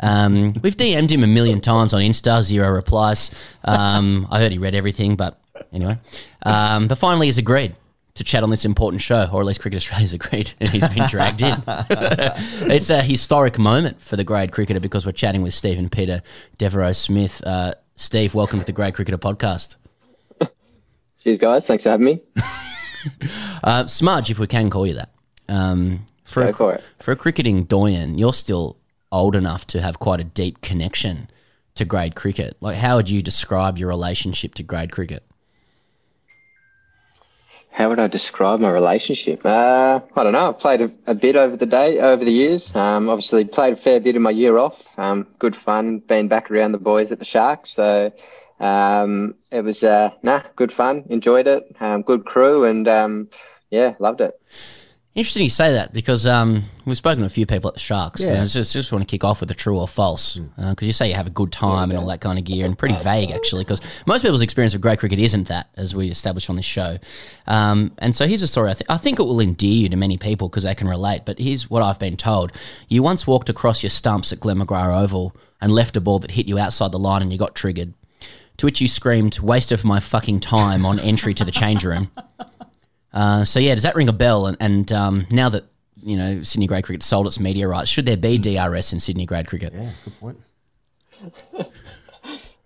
Um, we've DM'd him a million times on Insta, zero replies. Um, I heard he read everything, but anyway. Um, but finally, he's agreed to chat on this important show, or at least Cricket Australia's agreed, and he's been dragged in. it's a historic moment for the grade cricketer because we're chatting with Stephen Peter Devereaux Smith. Uh, Steve, welcome to the Grade Cricketer podcast. Cheers, guys. Thanks for having me. Uh, Smudge, if we can call you that. Um, for, Go a, for it. for a cricketing doyen, you're still old enough to have quite a deep connection to grade cricket. Like, how would you describe your relationship to grade cricket? How would I describe my relationship? Uh, I don't know. I've played a, a bit over the day, over the years. Um, obviously, played a fair bit in my year off. Um, good fun being back around the boys at the Sharks. So um, it was, uh, nah, good fun. Enjoyed it. Um, good crew, and um, yeah, loved it. Interesting you say that because um, we've spoken to a few people at the Sharks. Yeah. And I just, just want to kick off with a true or false because you say you have a good time and all that kind of gear, and pretty vague actually because most people's experience of grade cricket isn't that, as we established on this show. Um, and so here's a story. I, th- I think it will endear you to many people because they can relate. But here's what I've been told: you once walked across your stumps at Glenn McGrath Oval and left a ball that hit you outside the line, and you got triggered. To which you screamed, "Waste of my fucking time!" on entry to the change room. Uh, so yeah, does that ring a bell? And, and um, now that you know Sydney Grade Cricket sold its media rights, should there be DRS in Sydney Grade Cricket? Yeah, good point.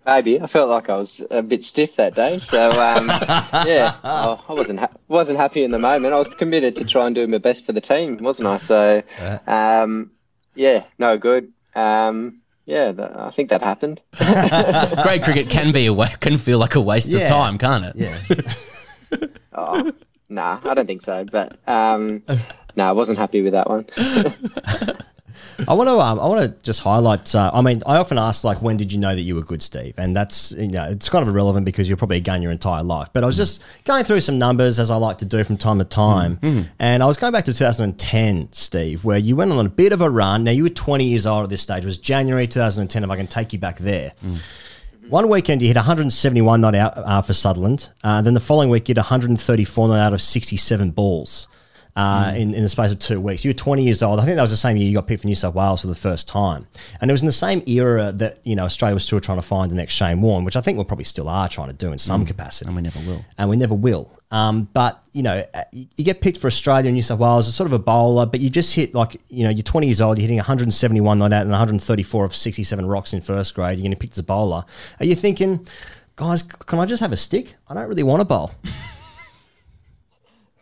Maybe I felt like I was a bit stiff that day, so um, yeah, I I wasn't ha- wasn't happy in the moment. I was committed to try and do my best for the team, wasn't I? So um, yeah, no good. Um, yeah, that, I think that happened. Grade cricket can be a wa- can feel like a waste Yeah. of time, can't it? Yeah. oh, nah, I don't think so. But um, no, I wasn't happy with that one. I want to. Um, I want to just highlight. Uh, I mean, I often ask like, when did you know that you were good, Steve? And that's you know, it's kind of irrelevant because you're probably a gun your entire life. But I was just going through some numbers as I like to do from time to time, and I was going back to 2010, Steve, where you went on a bit of a run. Now you were 20 years old at this stage. It was January 2010. If I can take you back there. One weekend you hit 171 not out uh, for Sutherland. Uh, then the following week you hit 134 not out of 67 balls uh, in, in the space of two weeks. You were 20 years old. I think that was the same year you got picked for New South Wales for the first time. And it was in the same era that you know Australia was still trying to find the next Shane Warne, which I think we probably still are trying to do in some Mm. capacity. And we never will. And we never will. Um, but you know, uh, you get picked for Australia and New South Wales as sort of a bowler, but you just hit like you know you're 20 years old, you're hitting 171 not out and 134 of 67 rocks in first grade. You're going to pick as a bowler. Are you thinking, guys, can I just have a stick? I don't really want to bowl.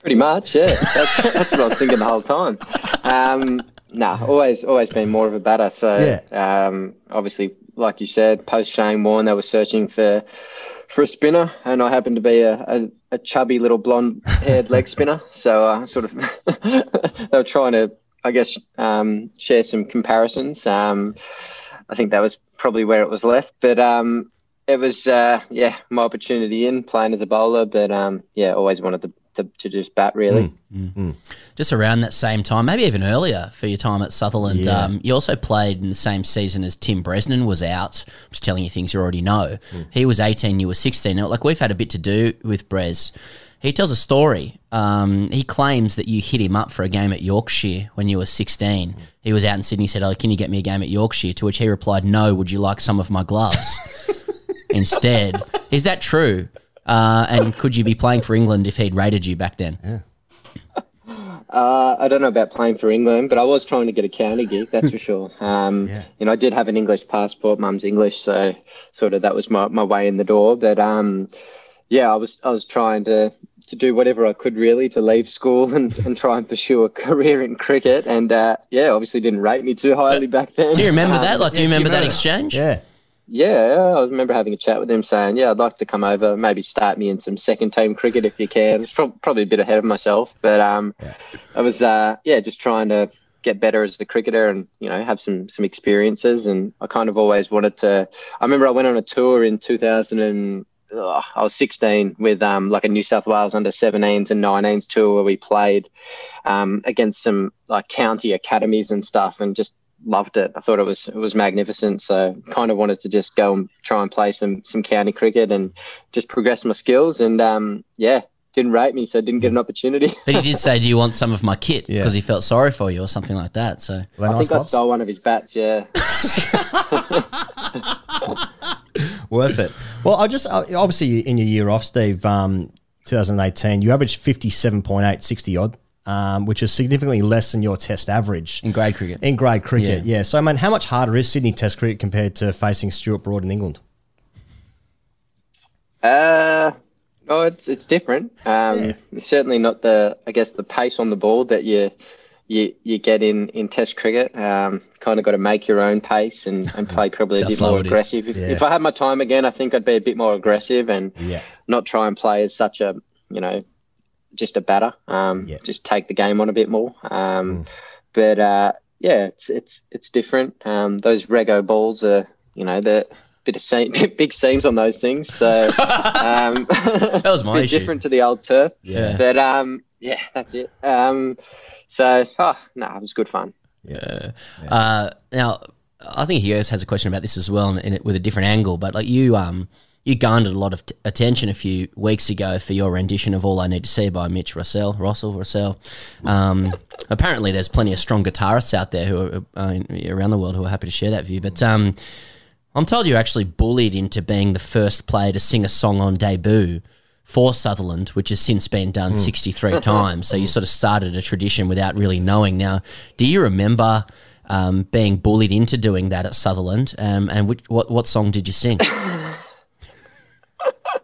Pretty much, yeah. That's, that's what I was thinking the whole time. Um, nah, always, always been more of a batter. So, yeah. um, obviously, like you said, post Shane Warne, they were searching for for a spinner, and I happened to be a, a, a chubby little blonde-haired leg spinner. So, uh, sort of, they were trying to, I guess, um, share some comparisons. Um, I think that was probably where it was left, but. Um, it was, uh, yeah, my opportunity in playing as a bowler, but um, yeah, always wanted to, to, to just bat really. Mm, mm. Mm. Just around that same time, maybe even earlier for your time at Sutherland. Yeah. Um, you also played in the same season as Tim Bresnan was out. I'm just telling you things you already know. He was 18, you were 16. Now, like we've had a bit to do with Brez. He tells a story. Um, he claims that you hit him up for a game at Yorkshire when you were 16. He was out in Sydney, said, Oh, can you get me a game at Yorkshire? To which he replied, No, would you like some of my gloves? Instead. Is that true? Uh, and could you be playing for England if he'd rated you back then? Yeah. Uh, I don't know about playing for England, but I was trying to get a county gig, that's for sure. Um, You know, I did have an English passport. Mum's English, so sort of that was my, my way in the door. But um, yeah, I was I was trying to to do whatever I could really to leave school and, and try and pursue a career in cricket. And uh, yeah, obviously didn't rate me too highly back then. Do you remember Um, that? Like, do you remember that exchange? Yeah. Yeah, I remember having a chat with him saying, "Yeah, I'd like to come over, maybe start me in some second team cricket if you can." It's prob- probably a bit ahead of myself, but um, I was uh, yeah, just trying to get better as a cricketer and you know have some some experiences. And I kind of always wanted to. I remember I went on a tour in 2000 and ugh, I was 16 with um like a New South Wales under 17s and 19s tour where we played um against some like county academies and stuff, and just loved it. I thought it was it was magnificent. So kind of wanted to just go and try and play some some county cricket and just progress my skills. And um, yeah, didn't rate me, so didn't get an opportunity. But he did say, "Do you want some of my kit?" Because he felt sorry for you or something like that. So I think I stole one of his bats. Yeah. Worth it. Well, I just uh, obviously in your year off, Steve, um, 2018, you averaged 57.8, 60 odd, um, which is significantly less than your test average in grade cricket. In grade cricket, Yeah. yeah. So, I mean, how much harder is Sydney Test cricket compared to facing Stuart Broad in England? Uh, no, it's it's different. Um, it's certainly not the I guess the pace on the ball that you you you get in in Test cricket. Um, kind of got to make your own pace and, and play probably a bit more slow it is. aggressive. If, Yeah. if I had my time again, I think I'd be a bit more aggressive and Yeah. not try and play as such a you know just a batter. Um, yeah. just take the game on a bit more. Um, but uh, yeah, it's it's it's different. Um, those Rego balls are you know the bit of seam, big seams on those things. So um, that was my bit issue. different to the old turf. Yeah. But um, yeah, that's it. Um, so oh, no, it was good fun. Yeah. Uh, now, I think Hughes has a question about this as well, and, and it, with a different angle. But like you, um, you garnered a lot of t- attention a few weeks ago for your rendition of "All I Need to See" by Mitch Russell, Russell, Russell. Um, apparently, there's plenty of strong guitarists out there who are uh, around the world who are happy to share that view. But um, I'm told you're actually bullied into being the first player to sing a song on debut for Sutherland, which has since been done Mm. 63 times. So you sort of started a tradition without really knowing. Now, do you remember um, being bullied into doing that at Sutherland? Um, and which, what what song did you sing?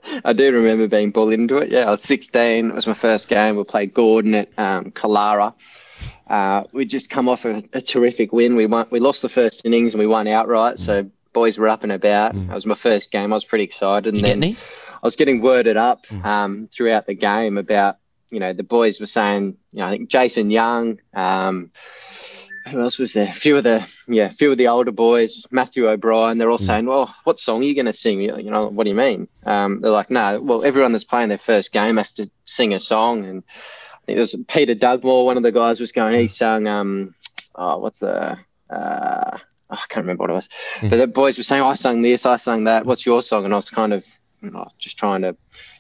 I do remember being bullied into it. Yeah, I was 16. It was my first game. We played Gordon at um, Kalara. uh, we just come off a, a, terrific win. We won, we lost the first innings and we won outright. So boys were up and about. Mm. That was my first game. I was pretty excited. Did and then I was getting worded up mm. um, throughout the game about you know the boys were saying you know I think Jason Young. Um, who else was there? A few of the yeah, a few of the older boys, Matthew O'Brien. They're all mm. saying, "Well, what song are you going to sing?" You know, what do you mean? Um, they're like, "No, well, everyone that's playing their first game has to sing a song." And I think it was Peter Dugmore, one of the guys, was going. He sang, um, "Oh, what's the?" Uh, oh, I can't remember what it was. Mm. But the boys were saying, oh, "I sung this, I sung that. What's your song?" And I was kind of you know, just trying to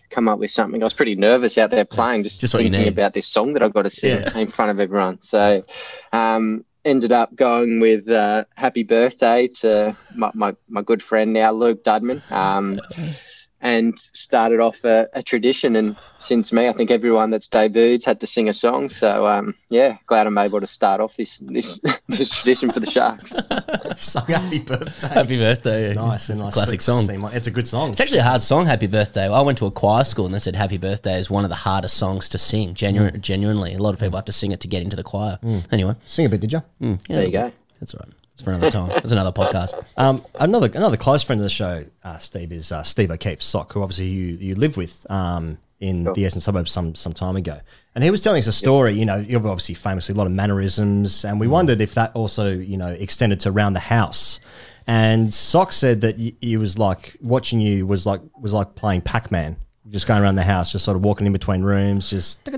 come up with something. I was pretty nervous out there playing, just, just thinking about this song that I've got to sing yeah. in front of everyone. So, um, ended up going with uh, "Happy Birthday" to my, my, my good friend now, Luke Dudman. Um, and started off a, a, tradition. And since me, I think everyone that's debuted had to sing a song. So um, yeah, glad I'm able to start off this this, this tradition for the Sharks. song "Happy Birthday." Happy birthday! Nice, it's nice a classic song. It's a good song. It's actually a hard song. Happy Birthday. I went to a choir school and they said Happy Birthday is one of the hardest songs to sing. Genu- mm. Genuinely, a lot of people have to sing it to get into the choir. Mm. Anyway, sing a bit, did you? Mm, yeah, there you go. That's right. It's for another time. It's another podcast. Um, another another close friend of the show, uh, Steve, is uh, Steve O'Keefe Sock, who obviously you, you live with um, in the Eastern suburbs some some time ago. And he was telling us a story. Yep. You know, you've obviously famously a lot of mannerisms, and we mm. wondered if that also you know extended to around the house. And Sock said that he was like watching you was like was like playing Pac Man just going around the house, just sort of walking in between rooms, just between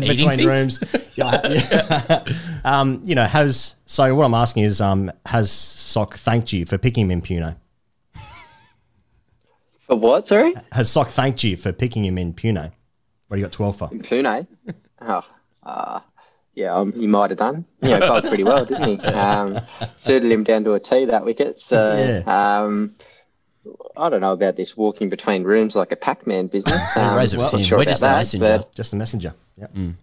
between rooms. Yeah, yeah. um, you know, has so what I'm asking is, um, has Sock thanked you for picking him in Pune? For what? Sorry, has Sock thanked you for picking him in Pune? What do you got twelve for? In Pune? Oh, uh, yeah, um, he might have done. You know, bowled pretty well, didn't he? Um, suited him down to a T that wicket. So. Yeah. Um, I don't know about this walking between rooms like a Pac-Man business. Um, well, sure We're just that, messenger. Just a messenger. Yep. Mm.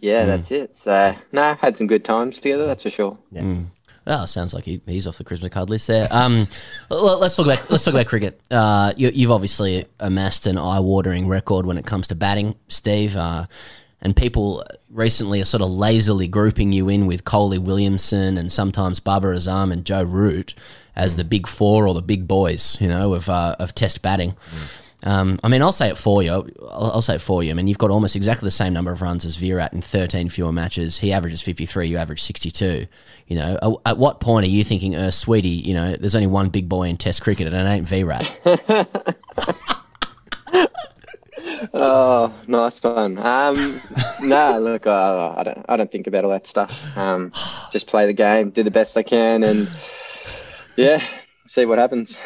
Yeah, mm. that's it. So, no, had some good times together. That's for sure. Yeah. Mm. Oh, sounds like he, he's off the Christmas card list there. Um, let's talk about let's talk about cricket. Uh, you, have obviously amassed an eye-watering record when it comes to batting, Steve. Uh, and people recently are sort of lazily grouping you in with Coley Williamson and sometimes Babar Azam and Joe Root as the big four or the big boys, you know, of uh, of Test batting. Um, I mean, I'll say it for you. I'll, I'll, say it for you. I mean, you've got almost exactly the same number of runs as Virat in 13 fewer matches. He averages 53. You average 62. You know, at, at what point are you thinking, uh, sweetie, you know, there's only one big boy in Test cricket and it ain't Virat? oh, nice fun. Um, nah, look, I don't, I don't think about all that stuff. Um, just play the game, do the best I can, and yeah, see what happens.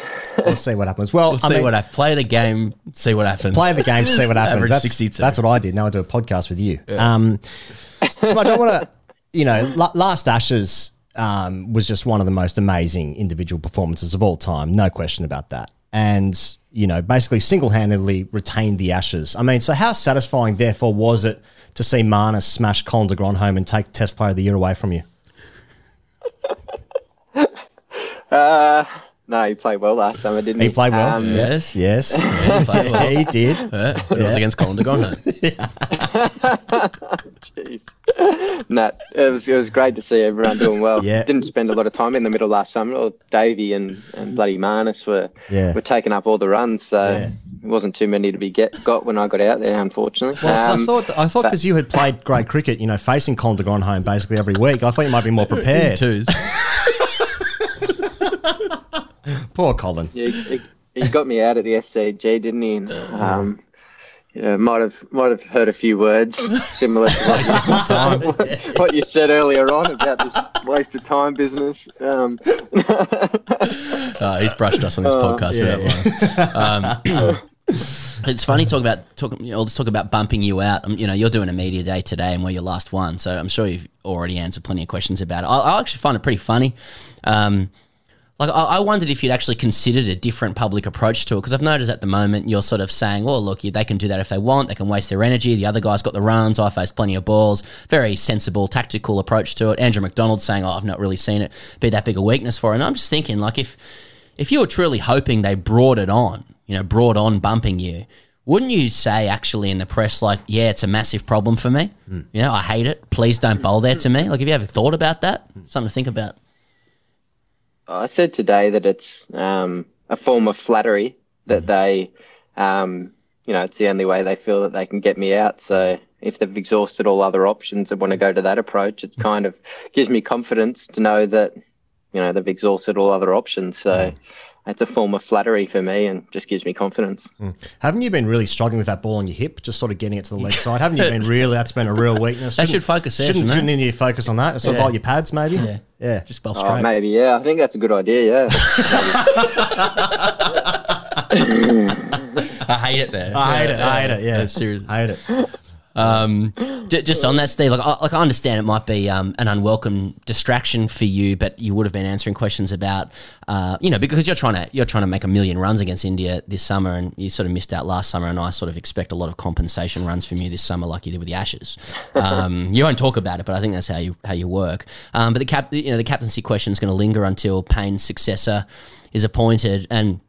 we'll see what happens. Well, we'll see mean, what I play the game, see what happens. Play the game, see what happens. that's, 62. that's what I did. Now I do a podcast with you. Yeah. Um, so I don't want to, you know, last Ashes um, was just one of the most amazing individual performances of all time. No question about that. And you know, basically single-handedly retained the Ashes. I mean, so how satisfying, therefore, was it to see Marnus smash Colin de Grandhomme and take Test Player of the Year away from you? Uh, no, he played well last summer, didn't he? He played well. Um, yes, yes, yeah, he, played well. he did. Yeah, it was against Colin de Grandhomme. Jeez. No, it was it was great to see everyone doing well. Yeah. Didn't spend a lot of time in the middle last summer. Davey and, and bloody Marnus were yeah. were taking up all the runs, so yeah. it wasn't too many to be get got when I got out there, unfortunately. Well, um, I thought I thought because you had played great cricket, you know, facing Colin de Grandhomme basically every week, I thought you might be more prepared. twos. Poor Colin. Yeah, he, he, got me out at the SCG, didn't he? And, um, you know, might have might have heard a few words similar to what, what you said earlier on about this waste of time business. Um, uh, he's brushed us on this uh, podcast yeah. Um, it's funny talk about talk. You know, let's talk about bumping you out. Um, you know, you're doing a media day today, and we're your last one, so I'm sure you've already answered plenty of questions about it. I, I actually find it pretty funny. Um, like, I, wondered if you'd actually considered a different public approach to it because I've noticed at the moment you're sort of saying, "Well, look, they can do that if they want. They can waste their energy. The other guy's got the runs. I face plenty of balls. Very sensible, tactical approach to it." Andrew McDonald saying, "Oh, I've not really seen it be that big a weakness for it." And I'm just thinking, like, if if you were truly hoping they brought it on, you know, brought on bumping you, wouldn't you say actually in the press like, yeah, it's a massive problem for me. Hmm. You know, I hate it. Please don't bowl there to me. Like, have you ever thought about that? Hmm. Something to think about. I said today that it's um, a form of flattery that they, um, you know, it's the only way they feel that they can get me out. So if they've exhausted all other options and want to go to that approach, it's kind of gives me confidence to know that, you know, they've exhausted all other options. So it's a form of flattery for me and just gives me confidence. Hmm. Haven't you been really struggling with that ball on your hip, just sort of getting it to the leg side? Haven't you been really? That's been a real weakness. They Shouldn't- should focus there, Shouldn't, shouldn't shouldn't you focus on that? Sort of Yeah. like your pads, maybe. Yeah. yeah. Just bowl Oh, straight. maybe, yeah. I think that's a good idea, yeah. I hate it there. I hate it. I hate it. Yeah, seriously. I hate it. Um, j- just on that, Steve. Like, I, like I understand it might be um, an unwelcome distraction for you, but you would have been answering questions about, uh, you know, because you're trying to you're trying to make a million runs against India this summer, and you sort of missed out last summer. And I sort of expect a lot of compensation runs from you this summer, like you did with the Ashes. Um, you won't talk about it, but I think that's how you how you work. Um, but the cap, you know, the captaincy question is going to linger until Paine's successor is appointed, and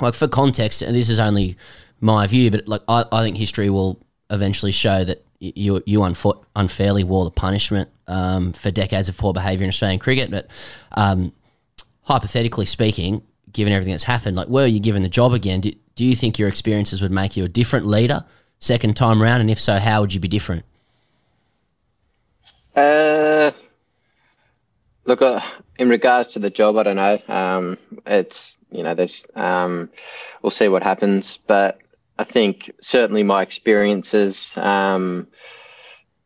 like for context, and this is only my view, but like I, I think history will eventually show that you you unfa- unfairly wore the punishment um, for decades of poor behaviour in Australian cricket. But um, hypothetically speaking, given everything that's happened, like were you given the job again, do, do you think your experiences would make you a different leader second time round? And if so, how would you be different? Uh, look, uh, in regards to the job, I don't know. Um, it's you know, there's um, we'll see what happens, but I think certainly my experiences, um,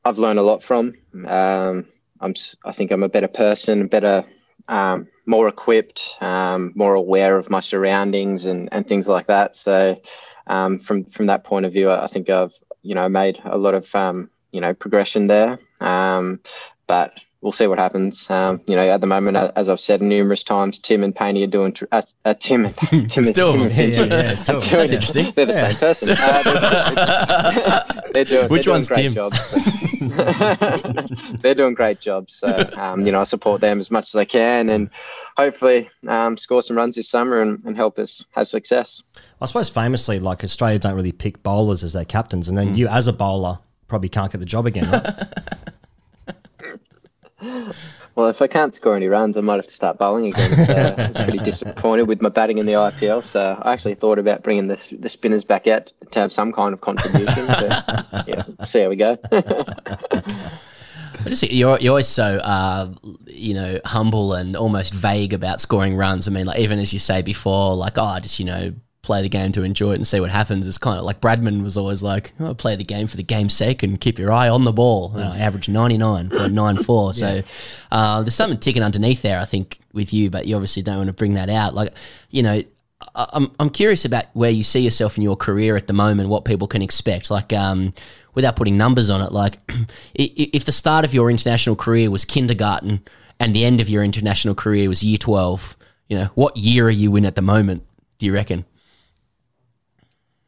I've learned a lot from. Um, I'm, I think I'm a better person, better, um, more equipped, um, more aware of my surroundings and, and things like that. So, um, from from that point of view, I think I've you know made a lot of um, you know progression there. But we'll see what happens. Um, you know, at the moment, as I've said numerous times, Tim and Paney are doing. Tr- uh, uh, Tim and Tim, and- Still, Tim and yeah, yeah, yeah, still. doing- That's interesting. They're the Yeah. same person. Uh, they're, doing. Which they're doing one's great Tim? Jobs. they're doing great jobs. So um, you know, I support them as much as I can, and hopefully um, score some runs this summer and, and help us have success. I suppose famously, like Australia don't really pick bowlers as their captains, and then you as a bowler probably can't get the job again. Right? Well, if I can't score any runs, I might have to start bowling again. So I was pretty disappointed with my batting in the IPL. So I actually thought about bringing the, the spinners back out to have some kind of contribution. But yeah, see how we go. I just think you're you're always so uh, you know humble and almost vague about scoring runs. I mean, like even as you say before, like oh, I just you know play the game to enjoy it and see what happens. It's kind of like Bradman was always like, oh, play the game for the game's sake and keep your eye on the ball. You know, average ninety nine point nine four. So uh, there's something ticking underneath there, I think, with you. But you obviously don't want to bring that out. Like you know. I- I'm I'm curious about where you see yourself in your career at the moment. What people can expect, like um, without putting numbers on it, like i- i- if the start of your international career was kindergarten and the end of your international career was year twelve, you know, what year are you in at the moment? Do you reckon?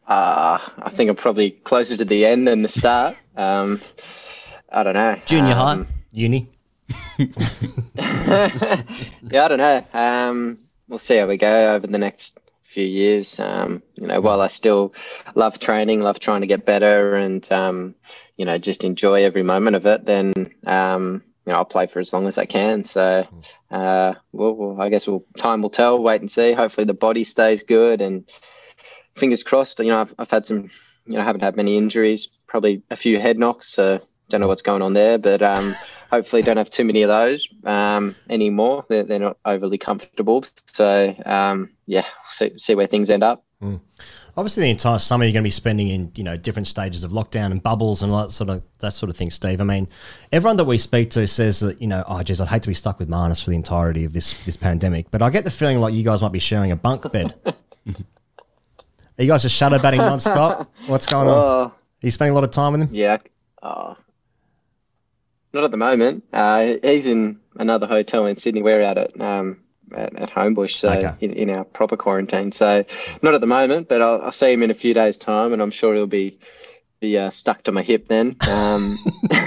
Uh, I think I'm probably closer to the end than the start. Um, I don't know. Junior high? Um, Uni. yeah, I don't know. Um, we'll see how we go over the next few years. Um, you know, while I still love training, love trying to get better, and um, you know, just enjoy every moment of it, then um, you know, I'll play for as long as I can. So, uh, we'll, we'll, I guess we'll time will tell. Wait and see. Hopefully, the body stays good, and fingers crossed. You know, I've, I've had some. You know, I haven't had many injuries. Probably a few head knocks. So don't know what's going on there, but um, hopefully don't have too many of those um, anymore. They're, they're not overly comfortable. So um, yeah, see, see where things end up. Obviously, the entire summer you're going to be spending in you know different stages of lockdown and bubbles and all that sort of that sort of thing. Steve, I mean, everyone that we speak to says that you know, oh, geez, I'd hate to be stuck with Marnus for the entirety of this this pandemic. But I get the feeling like you guys might be sharing a bunk bed. Are you guys just shadow batting non-stop? What's going on? Oh. Are you spending a lot of time with him? Yeah. Oh. Not at the moment. Uh, he's in another hotel in Sydney. We're out at um, at, at Homebush, so Okay. in, in our proper quarantine. So not at the moment, but I'll, I'll see him in a few days' time, and I'm sure he'll be be uh, stuck to my hip then. Um,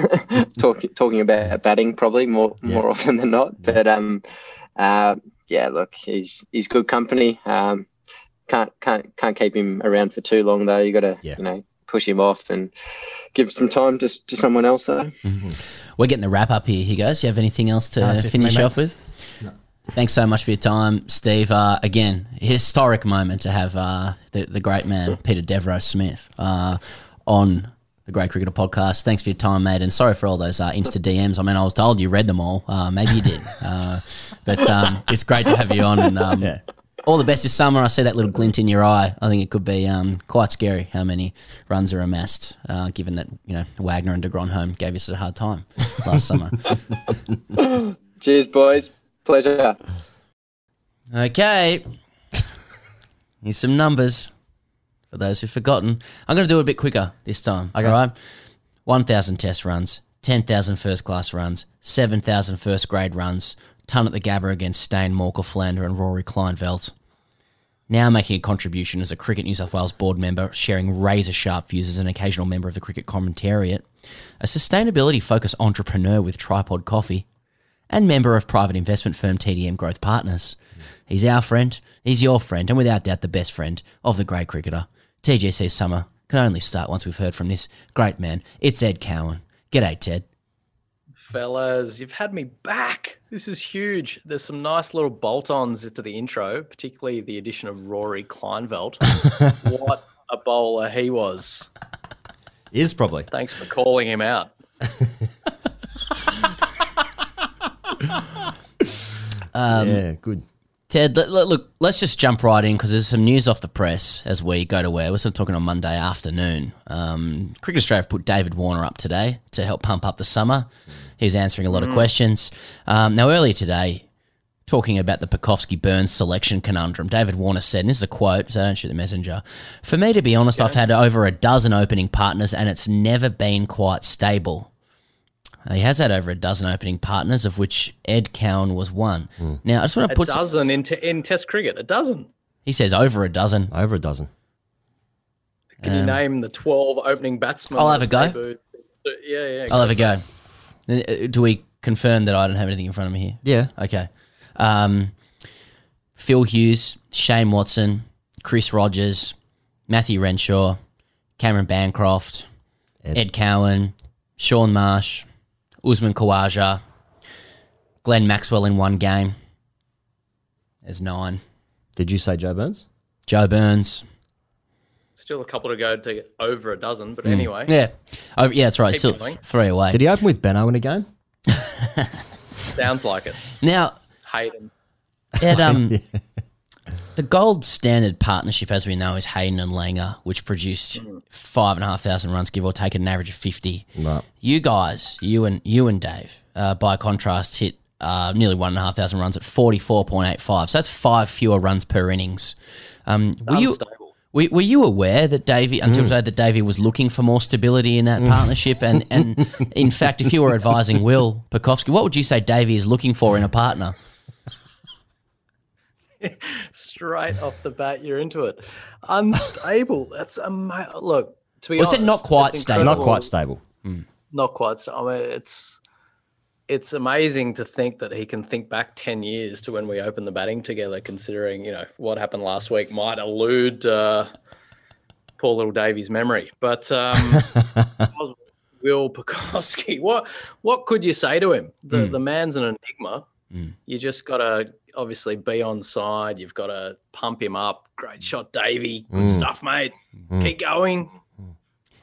talking talking about batting probably more more often than not. But um, uh, yeah, look, he's he's good company. Um, can't can't can't keep him around for too long though. You got to you know push him off and give some time to to someone else though. We're getting the wrap up here. He goes. You have anything else to No, that's it for me, finish off with? Thanks so much for your time, Steve. Uh, again, historic moment to have uh, the, the great man, Peter Devereaux Smith, uh, on the Grade Cricketer podcast. Thanks for your time, mate. And sorry for all those uh, Insta DMs. I mean, I was told you read them all. Uh, maybe you did. Uh, but um, it's great to have you on. And um, all the best this summer. I see that little glint in your eye. I think it could be um, quite scary how many runs are amassed, uh, given that, you know, Wagner and de Grandhomme gave you such a hard time last summer. Cheers, boys. Pleasure. Okay. Here's some numbers for those who've forgotten. I'm going to do it a bit quicker this time. Okay. All right. 1,000 test runs, 10,000 first class runs, 7,000 first grade runs, ton at the Gabba against Steyn, Morkel, Philander, and Rory Kleinveldt. Now making a contribution as a Cricket New South Wales board member, sharing razor sharp views as an occasional member of the Cricket Commentariat, a sustainability focused entrepreneur with Tripod Coffee, and member of private investment firm TDM Growth Partners. He's our friend, he's your friend, and without doubt the best friend of the grade cricketer. TGC's summer can only start once we've heard from this great man. It's Ed Cowan. G'day, Ted. Fellas, you've had me back. This is huge. There's some nice little bolt-ons to the intro, particularly the addition of Rory Kleinveldt. what a bowler he was. Is probably. Thanks for calling him out. Um, yeah, good. Ted, look, look, look, let's just jump right in because there's some news off the press as we go to where we're sort of talking on Monday afternoon. Um, Cricket Australia have put David Warner up today to help pump up the summer. He's answering a lot of Mm. questions. Um, now, earlier today, talking about the Pucovski Burns selection conundrum, David Warner said, and this is a quote, so don't shoot the messenger. For me, to be honest, I've had over a dozen opening partners and it's never been quite stable. Uh, He has had over a dozen opening partners, of which Ed Cowan was one. Now, I just want A to put some- dozen in, t- in Test cricket. A dozen. he says over a dozen. Over a dozen. Can you Um, name the 12 opening batsmen? I'll have a go. debuted? Yeah, yeah. I'll have a go. Uh, Do we confirm that I don't have anything in front of me here? Yeah. Okay. Um, Phil Hughes, Shane Watson, Chris Rogers, Matthew Renshaw, Cameron Bancroft, Ed, Cowan, Shaun Marsh, Usman Khawaja, Glenn Maxwell in one game. There's nine. Did you say Joe Burns? Joe Burns. Still a couple to go to get over a dozen, but Mm. anyway. Yeah. Oh, yeah, that's right. Keep Still going. three away. Did he open with Benno in a game? Sounds like it. Now, Hayden. Ed, um, the gold standard partnership, as we know, is Hayden and Langer, which produced five and a half thousand runs, give or take, at an average of fifty. Right. You guys, you and you and Dave, uh, by contrast, hit uh, nearly one and a half thousand runs at forty four point eight five. So that's five fewer runs per innings. Um, were you Unstable. Were, were you aware that Davy until Mm. today that Davey was looking for more stability in that Mm. partnership? And and in fact, if you were advising Will Pucovski, what would you say Davy is looking for in a partner? Straight off the bat, you're into it. Unstable. That's amazing. Look, to be Well, I honest, said not quite stable. Not quite stable. Not quite. sta- I mean, it's it's amazing to think that he can think back ten years to when we opened the batting together. Considering you know what happened last week might elude uh, poor little Davy's memory, but um, Will Pucovski, what what could you say to him? The Hmm. the man's an enigma. You just got to obviously be on side. You've got to pump him up. Great shot, Davey. Good Mm. stuff, mate. Mm. Keep going.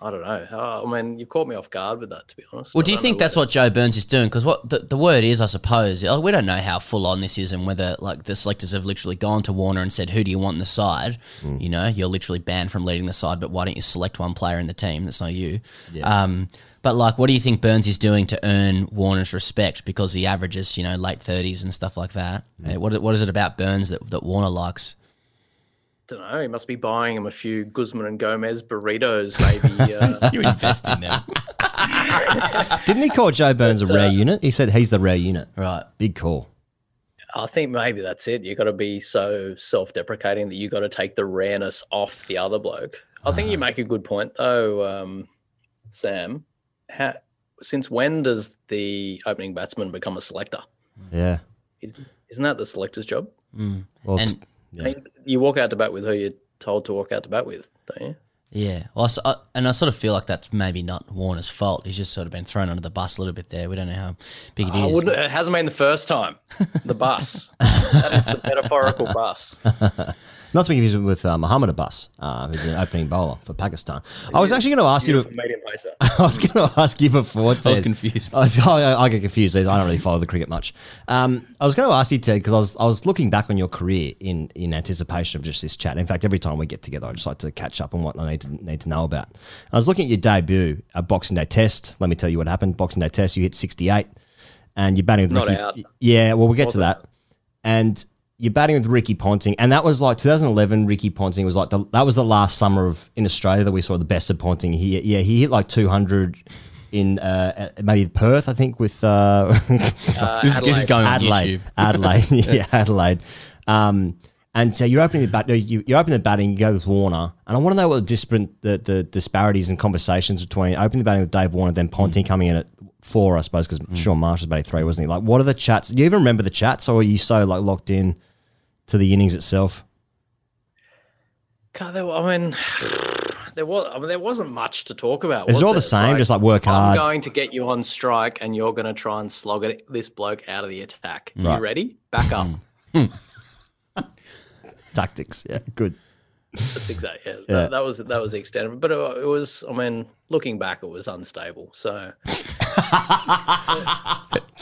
I don't know. Oh, I mean, you've caught me off guard with that, to be honest. Well, do you think that's what Joe Burns is doing? Because what the, the word is, I suppose, uh, we don't know how full on this is and whether like the selectors have literally gone to Warner and said, "Who do you want in the side?" You know, you're literally banned from leading the side, but why don't you select one player in the team? That's not you. Yeah. Um, but like, what do you think Burns is doing to earn Warner's respect? Because he averages, you know, late thirties and stuff like that. Uh, What what is it about Burns that, that Warner likes? Don't know. He must be buying him a few Guzman and Gomez burritos, maybe. Uh, you invest in them. Didn't he call Joe Burns a rare uh, unit? He said he's the rare unit. Right. Big call. I think maybe that's it. You've got to be so self-deprecating that you've got to take the rareness off the other bloke. I think you make a good point, though, um, Sam. How, since when does the opening batsman become a selector? Yeah. Is- Isn't that the selector's job? Mm. Well, and I mean, you walk out to bat with who you're told to walk out to bat with, don't you? Yeah, well, I and I sort of feel like that's maybe not Warner's fault. He's just sort of been thrown under the bus a little bit there. We don't know how big it I is. wouldn't, it hasn't been the first time. The bus. that is the metaphorical bus. Not to be confused with uh, Muhammad Abbas, uh, who's an opening bowler for Pakistan. I was actually going to ask you. Beautiful medium pacer. I was going to ask you before. Ted. I was confused. I, was, I, I get confused. I don't really follow the cricket much. Um, I was going to ask you, Ted, because I was I was looking back on your career in in anticipation of just this chat. In fact, every time we get together, I just like to catch up on what I need to need to know about. I was looking at your debut, a Boxing Day Test. Let me tell you what happened. Boxing Day Test, you hit sixty eight, and you're batting with Not Ricky. out. Yeah, well, we'll get to Wasn't that. And you're batting with Ricky Ponting, and that was like 2011. Ricky Ponting was like the, that was the last summer of in Australia that we saw the best of Ponting. He yeah he hit like 200 in uh, maybe Perth, I think, with uh, This is- this is going on Adelaide, YouTube. Adelaide, yeah, Adelaide. Um, and so you're opening the bat, you, you're opening the batting. You go with Warner, and I want to know what the different the, the disparities and conversations between opening the batting with Dave Warner, then Ponting Mm. coming in at four, I suppose, because Shaun Marsh was batting three, wasn't he? Like, what are the chats? Do you even remember the chats, or are you so like locked in to the innings itself? God, there, I mean, there was. I mean, there wasn't much to talk about. Is it all the same? Just like work I'm hard. going to get you on strike, and you're going to try and slog it, this bloke out of the attack. Right. You ready? Back up. Tactics, yeah, good. That's exactly. Yeah, Yeah. That, that was that was the extent of it. But it, it was. I mean, looking back, it was unstable. So.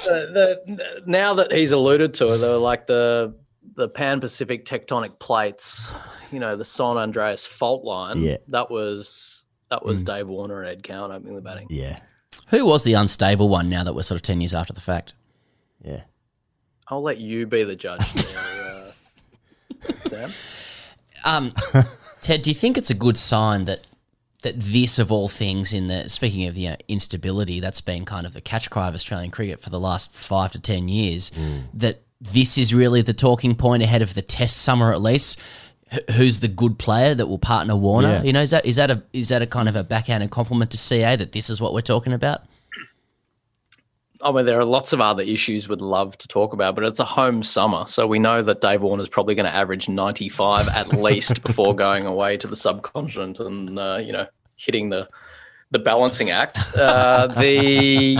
the, the, now that he's alluded to it, though, like the the Pan Pacific tectonic plates, you know, the San Andreas fault line. Yeah. That was that was Dave Warner and Ed Cowan opening the batting. Yeah, Who was the unstable one? Now that we're sort of ten years after the fact. yeah. I'll let you be the judge there, uh, Sam. Um, Ted, do you think it's a good sign that that this, of all things, in the speaking of the uh, instability, that's been kind of the catch cry of Australian cricket for the last five to ten years, that this is really the talking point ahead of the Test summer, at least. Wh- Who's the good player that will partner Warner? Yeah. You know, is that is that a is that a kind of a backhanded compliment to CA that this is what we're talking about? I mean, there are lots of other issues we'd love to talk about, but it's a home summer. So we know that Dave Warner's probably going to average 95 at least before going away to the subcontinent and, uh, you know, hitting the the balancing act. Uh, the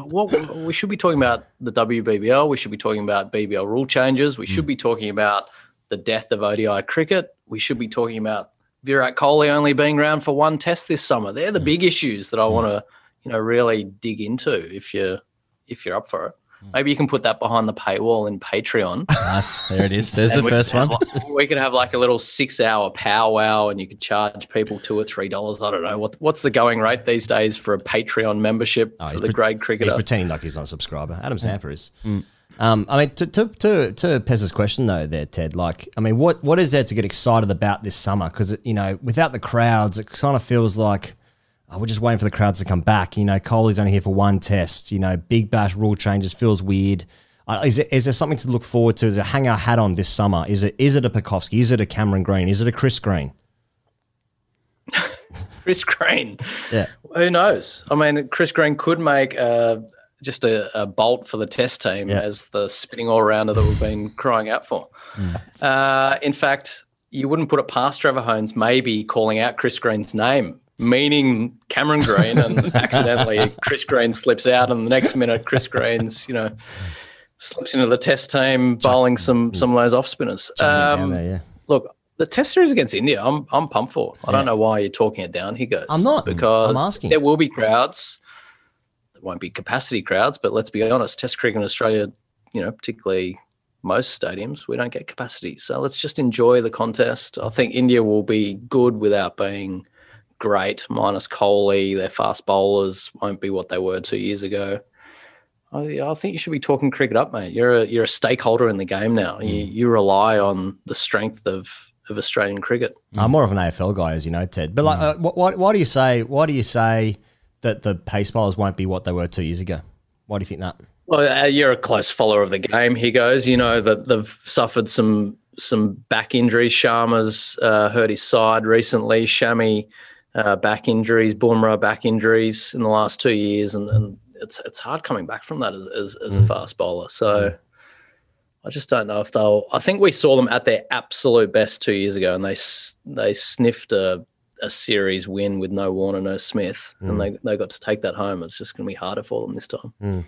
what we should be talking about the WBBL. We should be talking about BBL rule changes. We should hmm. be talking about the death of ODI cricket. We should be talking about Virat Kohli only being around for one test this summer. They're the hmm. big issues that I hmm. want to, you know, really dig into if you're if you're up for it. Maybe you can put that behind the paywall in Patreon. Nice, there it is. There's the first one. like- we could have like a little six-hour powwow, and you could charge people two or three dollars. I don't know what what's the going rate these days for a Patreon membership for Oh, he's the pre- grade He's pretending like he's not a subscriber. Adam Zampa is. Um, I mean, to to to, to Pez's question though, there, Ted. Like, I mean, what what is there to get excited about this summer? Because you know, without the crowds, it kind of feels like oh, we're just waiting for the crowds to come back. You know, Kohli's only here for one test. You know, Big Bash rule changes feels weird. Uh, is, it, is there something to look forward to to hang our hat on this summer? Is it is it a Pucovski? Is it a Cameron Green? Is it a Chris Green? Chris Green. Yeah. Who knows? I mean, Chris Green could make uh, just a, a bolt for the test team Yeah. as the spinning all rounder that we've been crying out for. Uh, in fact, you wouldn't put it past Trevor Hohns maybe calling out Chris Green's name, meaning Cameron Green, and accidentally Chris Green slips out, and the next minute Chris Green's, you know, slips into the test team, bowling some some of those off spinners. Chucking it down Um, there, yeah. Look, the test series against India, I'm I'm pumped for. I don't know why you're talking it down. He goes. I'm not. because I'm asking. There will be crowds. There won't be capacity crowds, but let's be honest. Test cricket in Australia, you know, particularly most stadiums, we don't get capacity. So let's just enjoy the contest. I think India will be good without being great. Minus Kohli, their fast bowlers won't be what they were two years ago. I, I think you should be talking cricket up, mate. You're a you're a stakeholder in the game now. You you rely on the strength of of Australian cricket. I'm more of an AFL guy, as you know, Ted. But like, uh, why, why do you say why do you say that the pace bowlers won't be what they were two years ago? Why do you think that? Well, uh, you're a close follower of the game. He goes. You know that they've suffered some some back injuries. Sharma's uh, hurt his side recently. Shami uh, back injuries. Bumrah back injuries in the last two years, and, and it's it's hard coming back from that as as, as a fast bowler. So I just don't know if they'll. I think we saw them at their absolute best two years ago, and they they sniffed a, a series win with no Warner, no Smith, Mm. and they they got to take that home. It's just going to be harder for them this time.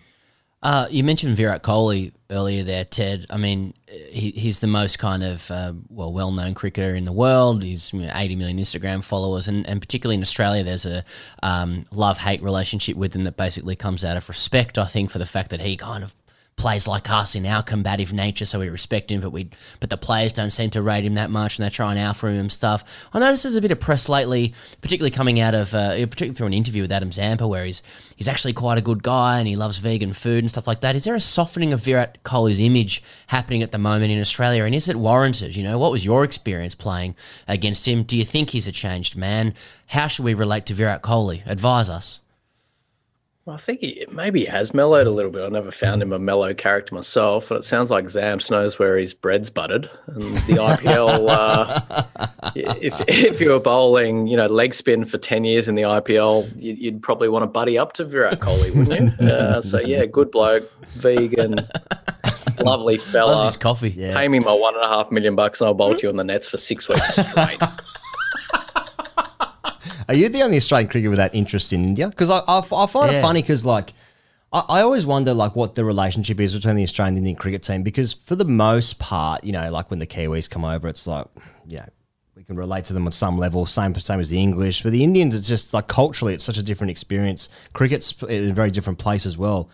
Uh, you mentioned Virat Kohli earlier there, Ted. I mean, he, he's the most kind of uh, well well known cricketer in the world. He's you know, 80 million Instagram followers, and, and particularly in Australia, there's a um, love hate relationship with him that basically comes out of respect. I think for the fact that he kind of plays like us in our combative nature, so we respect him, but we but the players don't seem to rate him that much, and they try and alpha him and stuff. I noticed there's a bit of press lately, particularly coming out of uh, particularly through an interview with Adam Zampa, where he's he's actually quite a good guy and he loves vegan food and stuff like that. Is there a softening of Virat Kohli's image happening at the moment in Australia, and is it warranted? You know, what was your experience playing against him? Do you think he's a changed man? How should we relate to Virat Kohli? Advise us. Well, I think he, maybe he has mellowed a little bit. I never found him a mellow character myself, and it sounds like Zamps knows where his bread's buttered. And the IPL, uh, if if you were bowling, you know, leg spin for ten years in the IPL, you'd, you'd probably want to buddy up to Virat Kohli, wouldn't you? Uh, so yeah, good bloke, vegan, lovely fella. Loves his coffee. Pay me my one and a half million bucks, and I'll bolt you on the nets for six weeks straight. Are you the only Australian cricketer with that interest in India? Because I, I, I find Yeah. it funny because like I, I always wonder like what the relationship is between the Australian and Indian cricket team because for the most part, you know, like when the Kiwis come over, it's like yeah, we can relate to them on some level, same same as the English. But the Indians, it's just like culturally, it's such a different experience. Cricket's in a very different place as well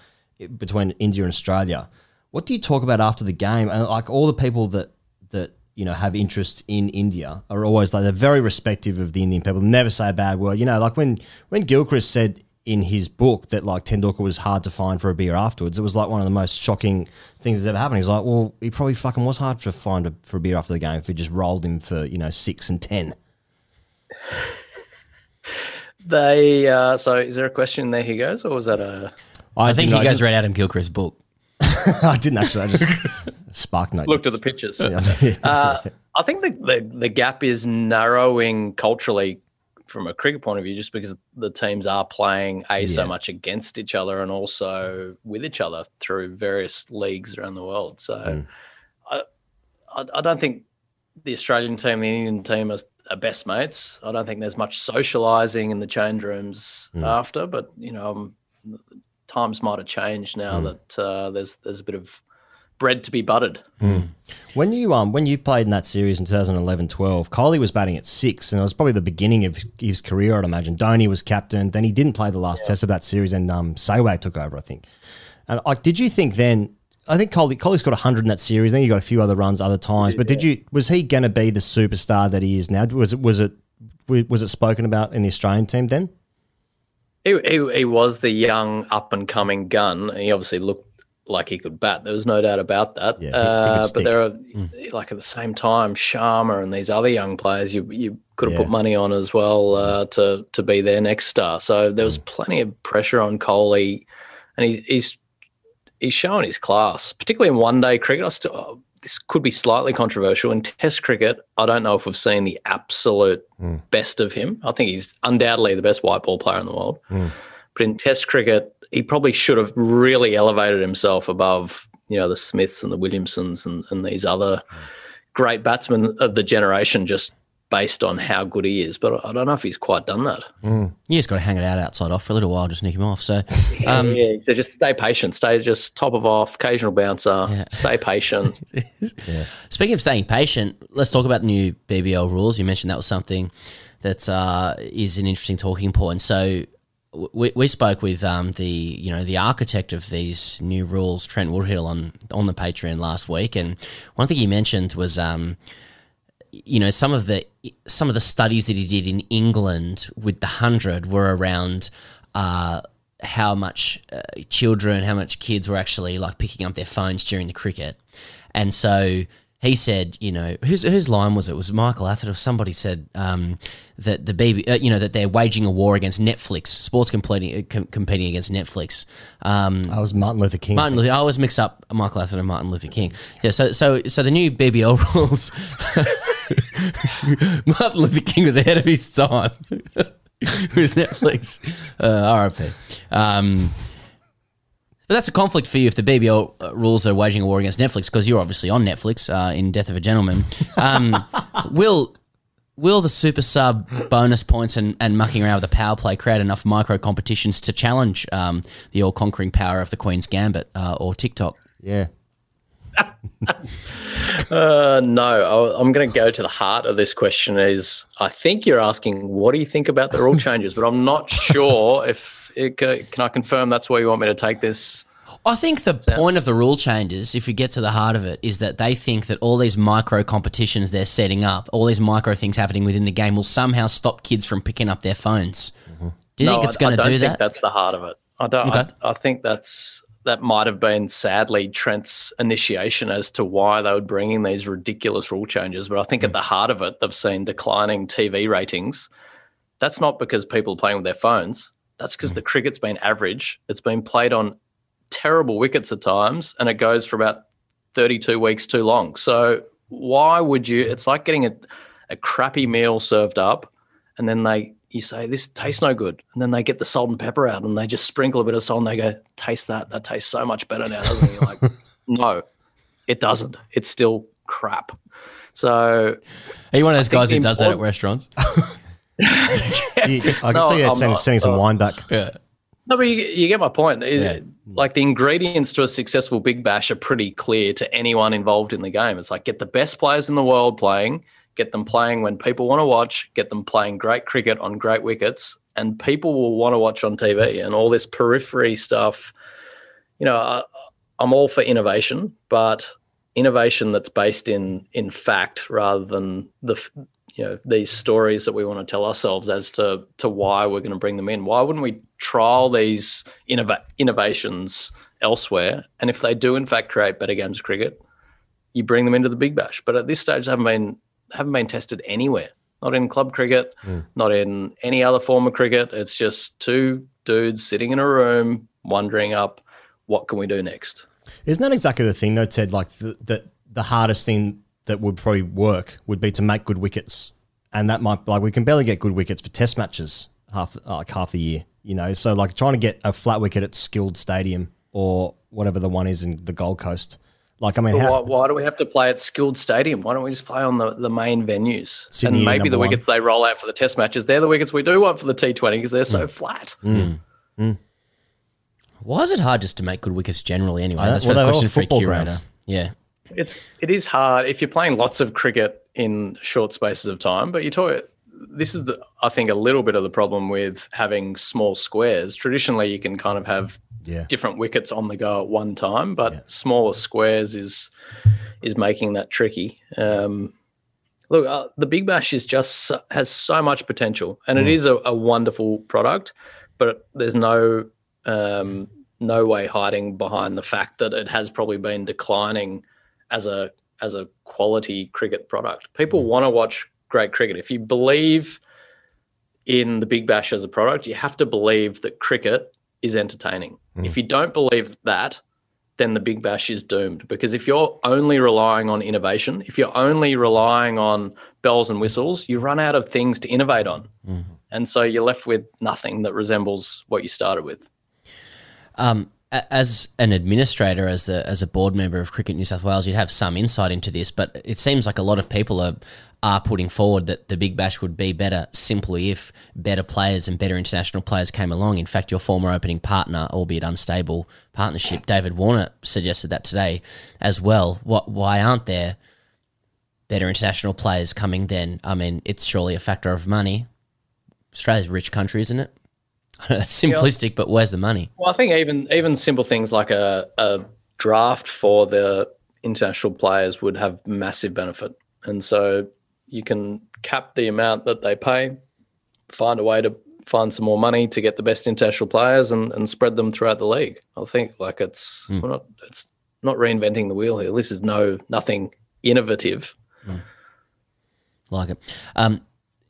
between India and Australia. What do you talk about after the game? And like all the people that that you know have interests in India are always like they're very respective of the Indian people. Never say a bad word. You know, like when when Gilchrist said in his book that like Tendulkar was hard to find for a beer afterwards, it was like one of the most shocking things that's ever happened. He's like, well, he probably fucking was hard to find a, for a beer after the game if he just rolled him for you know six and ten. they uh, so is there a question there? He goes, or was that a? I, think he I goes just- read Adam Gilchrist's book. I didn't actually. I just spark note. looked at the pictures. Yeah. uh, I think the, the the gap is narrowing culturally from a cricket point of view, just because the teams are playing a so much against each other and also with each other through various leagues around the world. So Mm. I, I I don't think the Australian team, the Indian team are, are best mates. I don't think there's much socialising in the change rooms Mm. after, but you know, um, times might have changed now Mm. that uh, there's there's a bit of bread to be buttered. When you um when you played in that series in 2011-12, Kohli was batting at six, and it was probably the beginning of his career, I'd imagine. Dhoni was captain. Then he didn't play the last test of that series, and um Sehwag took over, I think. And like, did you think then? I think Kohli Kohli's got hundred in that series. Then you got a few other runs other times, but did you was he going to be the superstar that he is now? Was it was it was it spoken about in the Australian team then? He, he, he was the young up and coming gun. He obviously looked like he could bat. There was no doubt about that. Yeah, he- uh, but there are like at the same time, Sharma and these other young players you you could have Yeah. put money on as well uh, to to be their next star. So there was plenty of pressure on Kohli, and he, he's he's shown his class, particularly in one day cricket. I still this could be slightly controversial in Test cricket. I don't know if we've seen the absolute hmm. best of him. I think he's undoubtedly the best white ball player in the world. Hmm. But in Test cricket, he probably should have really elevated himself above, you know, the Smiths and the Williamsons and, and these other hmm. great batsmen of the generation, just based on how good he is. But I don't know if he's quite done that. You just got to hang it out outside off for a little while, just nick him off. So, um, yeah, so just stay patient. Stay just top of off, occasional bouncer. Stay patient. Speaking of staying patient, let's talk about the new BBL rules. You mentioned that was something that uh, is an interesting talking point. So we, we spoke with um, the you know the architect of these new rules, Trent Woodhill, on on the Patreon last week, and one thing he mentioned was. Um, you know some of the some of the studies that he did in England with the hundred were around uh, how much uh, children, how much kids were actually like picking up their phones during the cricket, and so he said, you know, whose whose line was it? Was it Michael Atherton or somebody said um, that the BB, uh, you know, that they're waging a war against Netflix, sports competing uh, com- competing against Netflix. Um, I was Martin Luther King. Martin Luther. I always mix up Michael Atherton and Martin Luther King. Yeah. So so so the new BBL rules. Martin Luther King was ahead of his time with Netflix. Uh, RIP. Um, But that's a conflict for you if the BBL uh, rules are waging a war against Netflix because you're obviously on Netflix uh, in Death of a Gentleman. Um, will will the super sub bonus points and, and mucking around with the power play create enough micro competitions to challenge um, the all conquering power of the Queen's Gambit uh, or TikTok? Yeah. Uh, no, I- I'm going to go to the heart of this question. Is I think you're asking, what do you think about the rule changes? But I'm not sure if it, can I confirm that's where you want me to take this. I think the point of the rule changes, if you get to the heart of it, is that they think that all these micro competitions they're setting up, all these micro things happening within the game, will somehow stop kids from picking up their phones. Do you No, think it's going to don't do think that? That's the heart of it. I don't. Okay. I, I think that's that might have been sadly Trent's initiation as to why they were bringing these ridiculous rule changes. But I think at mm. the heart of it, they've seen declining TV ratings. That's not because people are playing with their phones. That's because mm. the cricket's been average. It's been played on terrible wickets at times, and it goes for about 32 weeks too long. So why would you? It's like getting a, a crappy meal served up, and then they you say this tastes no good, and then they get the salt and pepper out, and they just sprinkle a bit of salt, and they go, "Taste that? That tastes so much better now." Doesn't it? You're like, no, it doesn't. It's still crap. So Are you one of those guys who does that at important- restaurants? You- I can No, see you I'm sending, sending some Uh, wine back. Yeah. No, but you, you get my point. It- Yeah. Like the ingredients to a successful Big Bash are pretty clear to anyone involved in the game. It's like get the best players in the world playing, get them playing when people want to watch, get them playing great cricket on great wickets, and people will want to watch on TV. And all this periphery stuff, you know, I, I'm all for innovation, but innovation that's based in in fact rather than the you know these stories that we want to tell ourselves as to to why we're going to bring them in. Why wouldn't we trial these innova- innovations elsewhere? And if they do in fact create better games of cricket you bring them into the big bash. But at this stage they haven't been haven't been tested anywhere not in club cricket hmm. not in any other form of cricket it's just two dudes sitting in a room wondering up what can we do next Isn't that exactly the thing, though, Ted? Like the, the the hardest thing that would probably work would be to make good wickets, and that might like we can barely get good wickets for Test matches half like half the year, you know. So like trying to get a flat wicket at Skilled Stadium or whatever the one is in the Gold Coast. Like I mean, how, why, why do we have to play at skilled stadium? Why don't we just play on the, the main venues? Sydney, and maybe the number one. wickets they roll out for the test matches, they're the wickets we do want for the T20 because they're Mm. so flat. Why is it hard just to make good wickets generally anyway? That's well, for a question for a football curator. grounds. Yeah. It's it is hard if you're playing lots of cricket in short spaces of time, but you talk this is the I think a little bit of the problem with having small squares. Traditionally you can kind of have Yeah. different wickets on the go at one time, but smaller squares is is making that tricky. Um, look, uh, the Big Bash is just has so much potential, and it Mm. is a, a wonderful product, but there's no um, no way hiding behind the fact that it has probably been declining as a as a quality cricket product. People want to watch great cricket. If you believe in the Big Bash as a product, you have to believe that cricket is entertaining. If you don't believe that, then the Big Bash is doomed. Because if you're only relying on innovation, if you're only relying on bells and whistles, you run out of things to innovate on. And so you're left with nothing that resembles what you started with. Um, as an administrator, as the as a board member of Cricket New South Wales, you'd have some insight into this. But it seems like a lot of people are are putting forward that the Big Bash would be better simply if better players and better international players came along. In fact, your former opening partner, albeit unstable partnership, David Warner, suggested that today as well. What? Why aren't there better international players coming? Then, I mean, it's surely a factor of money. Australia's a rich country, isn't it? I know that's simplistic, but where's the money? Well, I think even even simple things like a, a draft for the international players would have massive benefit, and so you can cap the amount that they pay, find a way to find some more money to get the best international players and, and spread them throughout the league. I think like it's we're not it's not reinventing the wheel here. This is no nothing innovative. Like it. Um,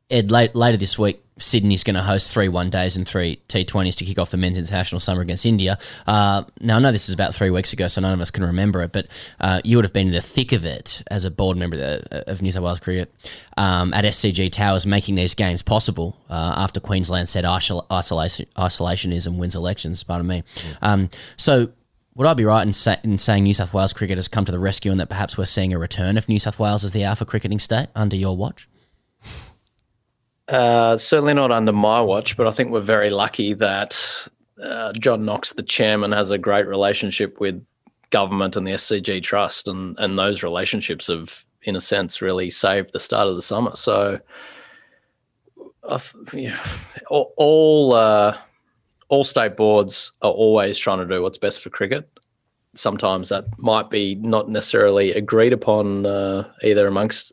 Ed, late, later this week, Sydney's going to host three one days and three T20s to kick off the men's international summer against India. Uh, now, I know this is about three weeks ago, so none of us can remember it, but uh, you would have been in the thick of it as a board member of, New South Wales Cricket um, at SCG Towers, making these games possible uh, after Queensland said isol- isolation, isolationism wins elections, pardon me. Um, so, would I be right in, sa- in saying New South Wales cricket has come to the rescue and that perhaps we're seeing a return of New South Wales as the alpha cricketing state under your watch? Uh, certainly not under my watch, but I think we're very lucky that uh, John Knox, the chairman, has a great relationship with government and the SCG Trust, and and those relationships have, in a sense, really saved the start of the summer. So, yeah, all all, uh, all state boards are always trying to do what's best for cricket. Sometimes that might be not necessarily agreed upon uh, either amongst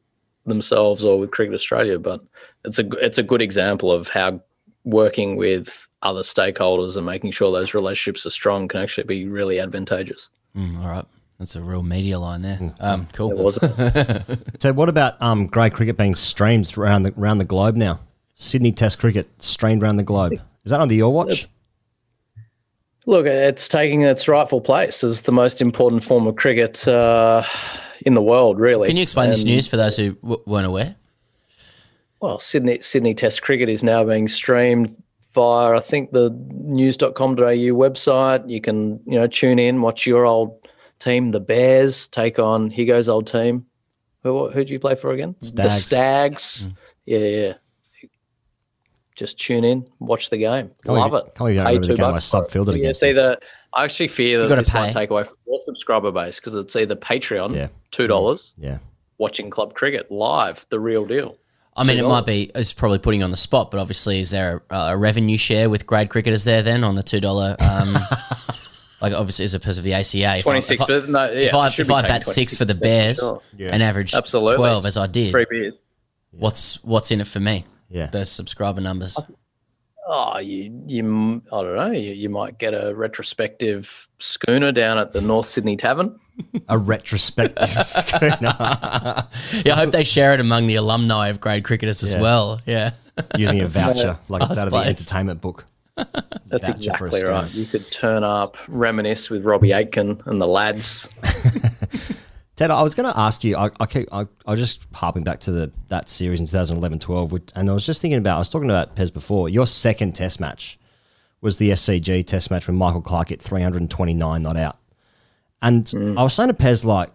themselves or with Cricket Australia, but it's a it's a good example of how working with other stakeholders and making sure those relationships are strong can actually be really advantageous. Mm, all right. That's a real media line there. Um, cool. It was. So what about um, grade cricket being streamed around the around the globe now? Sydney Test cricket streamed around the globe. Is that under your watch? Look, it's taking its rightful place as the most important form of cricket uh, in the world, really. Can you explain this news for those who w- weren't aware? Well, Sydney Sydney Test cricket is now being streamed via I think the news.com.au website. You can you know tune in, watch your old team, the Bears, take on Higo's old team. Who who do you play for again? The Stags. Stags. Mm. Yeah, yeah. Just tune in, watch the game. Can't believe- Love it. can't believe you don't Pay remember the game I bucks for it. sub-fielded Yeah, against It's I actually fear that gotta this might take away from your subscriber base because it's either Patreon, Yeah. two dollars, Yeah. watching club cricket live, the real deal. I mean, it $2. might be, it's probably putting you on the spot, but obviously, is there a, a revenue share with grade cricketers there then on the $2? Um, like, obviously, as opposed to the ACA. 26, if I, but no, yeah, if I, should if I bat six for the Bears sure. Yeah. and average Absolutely. 12 as I did, what's what's in it for me? Yeah. The subscriber numbers. Oh, you, you, m- I don't know. You, you might get a retrospective schooner down at the North Sydney Tavern. A retrospective schooner. yeah, I hope they share it among the alumni of grade cricketers as Yeah. well. Yeah. Using a voucher like it's out of the entertainment book. That's Voucher exactly right. You could turn up, reminisce with Robbie Aitken and the lads. Ted, I was going to ask you. I, I keep, I, I was just harping back to the that series in 2011-12, which, and I was just thinking about. I was talking about Pez before. Your second Test match was the SCG Test match when Michael Clarke hit 329 not out, and mm. I was saying to Pez like,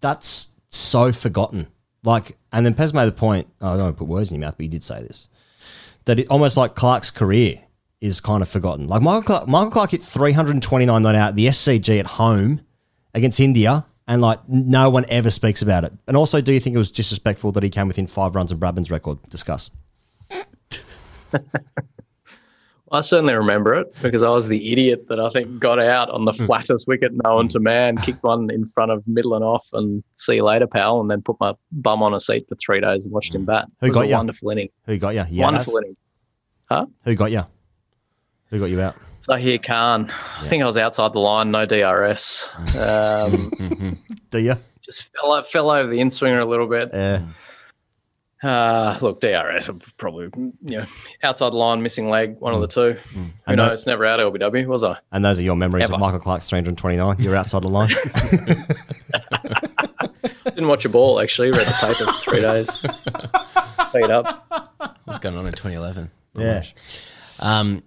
that's so forgotten. Like, and then Pez made the point. I don't want to put words in your mouth, but he did say this that it almost like Clarke's career is kind of forgotten. Like Michael Clarke, Michael Clarke hit 329 not out, the SCG at home against India, and like no one ever speaks about it. And also, do you think it was disrespectful that he came within five runs of Bradman's record? Discuss. I certainly remember it because I was the idiot that I think got out on the Hmm. flattest wicket known to man, kicked one in front of middle and off, and see you later, pal, and then put my bum on a seat for three days and watched him bat. Who got a ya? wonderful inning. Who got you? Yeah. wonderful inning. Huh? Who got you? Who got you out? Zaheer Khan. I think I was outside the line, no DRS. Um, Do you? just fell, fell over the inswinger a little bit. Yeah. Uh, look, DRS probably, you know, outside the line, missing leg, one of the two. Who Mm. And that- knows? Never out of LBW, was I? And those are your memories Ever. of Michael Clarke's 329. You're outside the line. Didn't watch a ball, actually. Read the paper for three days. Feed up. What's going on in 2011? Yeah. Um,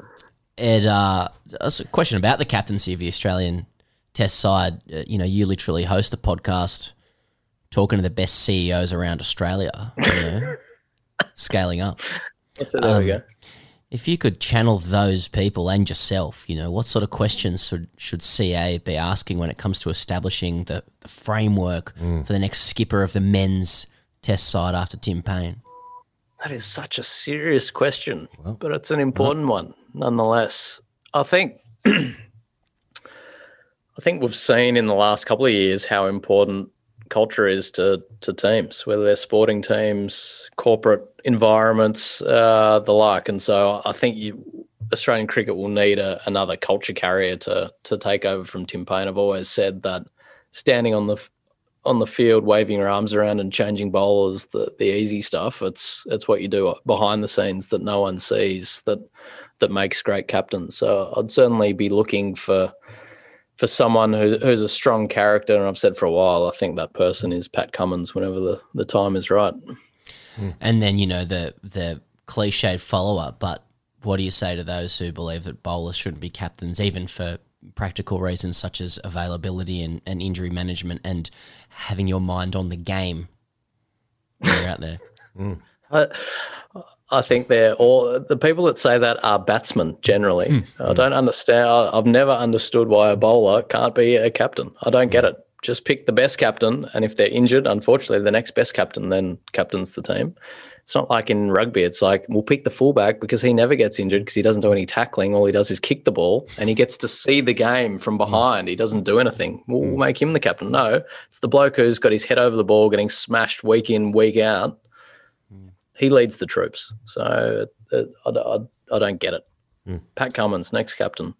Ed, uh, a question about the captaincy of the Australian Test side. Uh, you know, you literally host a podcast talking to the best CEOs around Australia, you know, scaling up. That's it. There we Um, go. If you could channel those people and yourself, you know, what sort of questions should should CA be asking when it comes to establishing the, the framework Mm. for the next skipper of the men's Test side after Tim Paine? That is such a serious question, but it's an important one nonetheless. I think I think we've seen in the last couple of years how important culture is to to teams, whether they're sporting teams, corporate environments, uh, the like. And so I think you, Australian cricket will need a, another culture carrier to to take over from Tim Paine. I've always said that standing on the on the field, waving your arms around and changing bowlers, the the easy stuff. It's it's what you do behind the scenes that no one sees that that makes great captains. So I'd certainly be looking for for someone who, who's a strong character. And I've said for a while, I think that person is Pat Cummins whenever the, the time is right. Hmm. And then you know the the cliched follow up. But what do you say to those who believe that bowlers shouldn't be captains, even for practical reasons such as availability and, and injury management and having your mind on the game when you're out there. Hmm. I, I think they're all the people that say that are batsmen generally. Hmm. I don't understand. I've never understood why a bowler can't be a captain. I don't get hmm. it. Just pick the best captain, and if they're injured, unfortunately, the next best captain then captains the team. It's not like in rugby. It's like we'll pick the fullback because he never gets injured because he doesn't do any tackling. All he does is kick the ball, and he gets to see the game from hmm. behind. He doesn't do anything. We'll, we'll make him the captain. No, it's the bloke who's got his head over the ball, getting smashed week in, week out he leads the troops. So uh, I, I, I don't get it. Pat Cummins, next captain.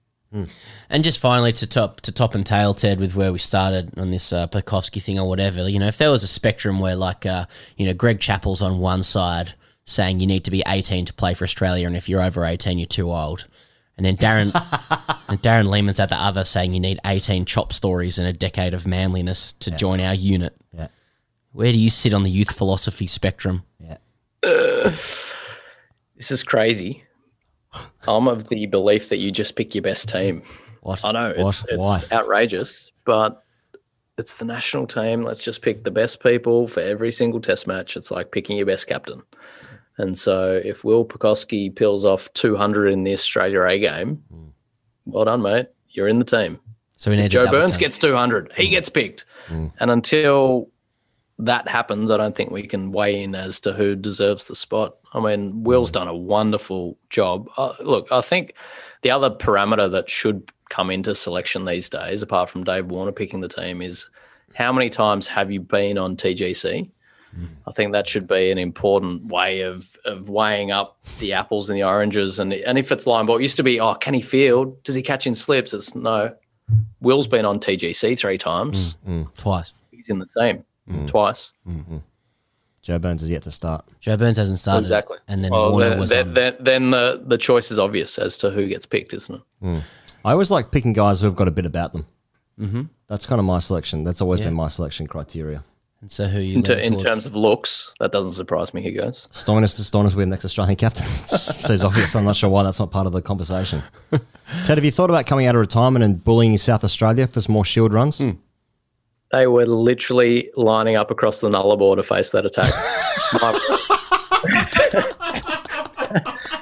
And just finally to top to top and tail, Ted, with where we started on this uh, Pucovski thing or whatever. You know, if there was a spectrum where, like, uh, you know, Greg Chappell's on one side saying you need to be 18 to play for Australia, and if you're over 18, you're too old. And then Darren and Darren Lehmann's at the other saying you need 18 chop stories and a decade of manliness to join our unit. Yeah. Where do you sit on the youth philosophy spectrum? Yeah. This is crazy. I'm of the belief that you just pick your best team. What? I know it's What? It's outrageous, but it's the national team. Let's just pick the best people for every single test match. It's like picking your best captain. And so if Will Pucovski peels off 200 in the Australia A game, well done, mate. You're in the team. So we need Joe Burns tap. gets 200. He gets picked. Mm. And until that happens, I don't think we can weigh in as to who deserves the spot. I mean, Will's done a wonderful job. Uh, look, I think the other parameter that should come into selection these days, apart from Dave Warner picking the team, is how many times have you been on TGC? I think that should be an important way of of weighing up the apples and the oranges. And and if it's line ball, it used to be, oh, can he field? Does he catch in slips? It's no. Will's been on TGC three times. Twice. He's in the team Mm. twice. Mm-hmm. Joe Burns is yet to start. Joe Burns hasn't started. Exactly. And then Well, Warner then, was then, then, then the the choice is obvious as to who gets picked, isn't it? Mm. I always like picking guys who have got a bit about them. Mm-hmm. That's kind of my selection. That's always Yeah. been my selection criteria. And so who you In, ter- in terms of looks, that doesn't surprise me. He goes. Stoinis to Stoinis with next Australian captain. Seems obvious. I'm not sure why that's not part of the conversation. Ted, have you thought about coming out of retirement and bullying South Australia for some more shield runs? Hmm. They were literally lining up across the Nullarbor to face that attack.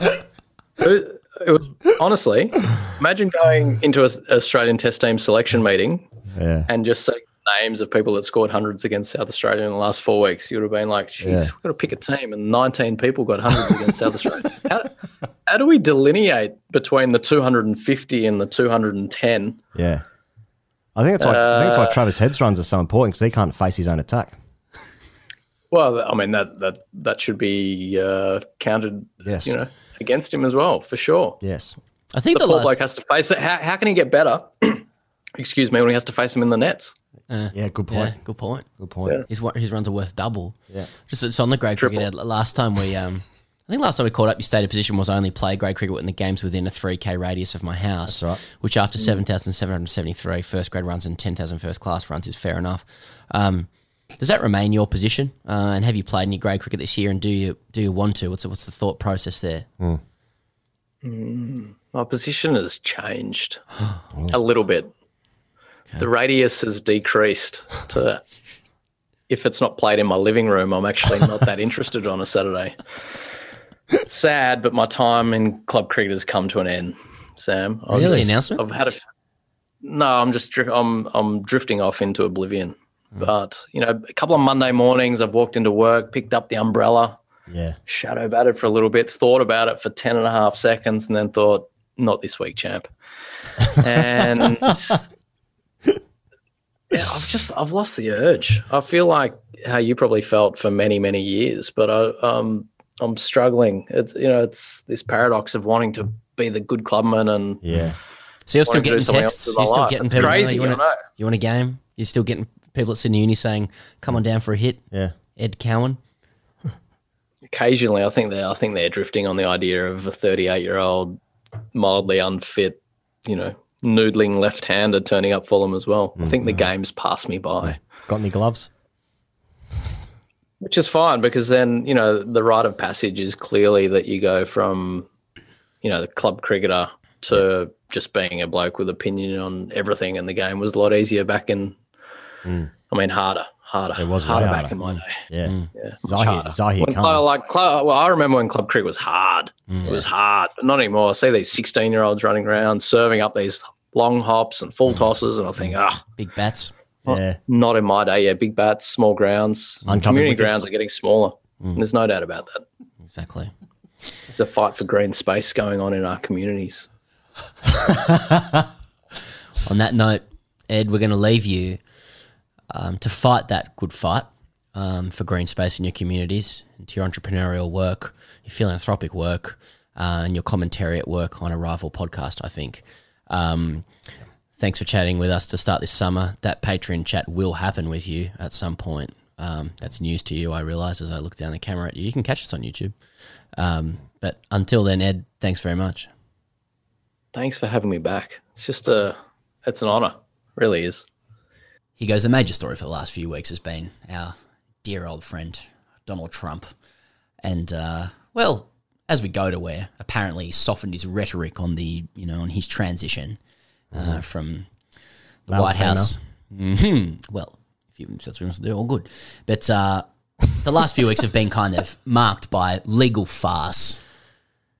it, it was honestly, imagine going into an Australian Test team selection meeting Yeah. and just seeing names of people that scored hundreds against South Australia in the last four weeks. You would have been like, "Geez, Yeah. we've got to pick a team," and 19 people got hundreds against South Australia. How, how do we delineate between the 250 and the 210? Yeah. I think that's why I think that's why Uh, Travis Head's runs are so important because he can't face his own attack. Well, I mean that that that should be uh, counted, Yes. you know, against him as well for sure. Yes. I think the, the last- bloke has to face it. How, how can he get better? Excuse me, when he has to face him in the nets. Uh, Yeah, good Yeah, point. good point. Good point. His his runs are worth double. Yeah. Just it's on the great Triple. cricket. Last time we um, I think last time we caught up, your stated position was I only play grade cricket when the game's within a three k radius of my house. That's right. Which after seven thousand seven hundred seventy three first grade runs and 10,000 first class runs is fair enough. Um, does that remain your position? Uh, and have you played any grade cricket this year? And do you do you want to? What's what's the thought process there? Mm, my position has changed a little bit. The radius has decreased to. If it's not played in my living room, I'm actually not that interested on a Saturday. It's sad, but my time in club cricket has come to an end. Sam, Is this the announcement? I've had a. No, I'm just I'm I'm drifting off into oblivion. But you know, a couple of Monday mornings, I've walked into work, picked up the umbrella, Yeah. shadow batted for a little bit, thought about it for 10 and a half seconds, and then thought, not this week, champ. And yeah, I've just, I've lost the urge. I feel like how you probably felt for many, many years, but I, um, I'm struggling. It's, you know, it's this paradox of wanting to be the good clubman and Yeah. So you're still wanting to do getting texts. You're still life. getting It's people. crazy. You want, know. you want a game? You're still getting people at Sydney Uni saying, "Come on down for a hit." Yeah. Ed Cowan. occasionally I think they I think they're drifting on the idea of a 38 year old mildly unfit, you know, noodling left hander turning up for them as well. I think the mm. game's passed me by, Got any gloves? Which is fine because then you know the rite of passage is clearly that you go from, you know, the club cricketer to just being a bloke with opinion on everything, and the game was a lot easier back in. Mm. I mean, harder, harder. It was way harder, harder. back in my day. Yeah. Yeah, Zaheer- harder. Zaheer When Khan. club, like club, well, I remember when club cricket was hard. It was hard, but not anymore. I see these sixteen-year-olds running around serving up these long hops and full tosses, and I think, ah, Big bats. Yeah. not in my day. Yeah, big bats, small grounds, Uncovered community wickets. grounds are getting smaller. There's no doubt about that. Exactly. There's a fight for green space going on in our communities. On that note, Ed, we're going to leave you um, to fight that good fight um, for green space in your communities, into your entrepreneurial work, your philanthropic work, uh, and your commentary at work on a rival podcast, I think. Um, thanks for chatting with us to start this summer. That Patreon chat will happen with you at some point. Um, that's news to you, I realise, as I look down the camera at you. You can catch us on YouTube. Um, but until then, Ed, thanks very much. Thanks for having me back. It's just a, it's an honour, really is. He goes, the major story for the last few weeks has been our dear old friend, Donald Trump. And, uh, well, as we go to where apparently he softened his rhetoric on the, you know, on his transition uh, from the White House. hmm Well, if, you, if that's what he wants to do, all good. But uh, the last few weeks have been kind of marked by legal farce.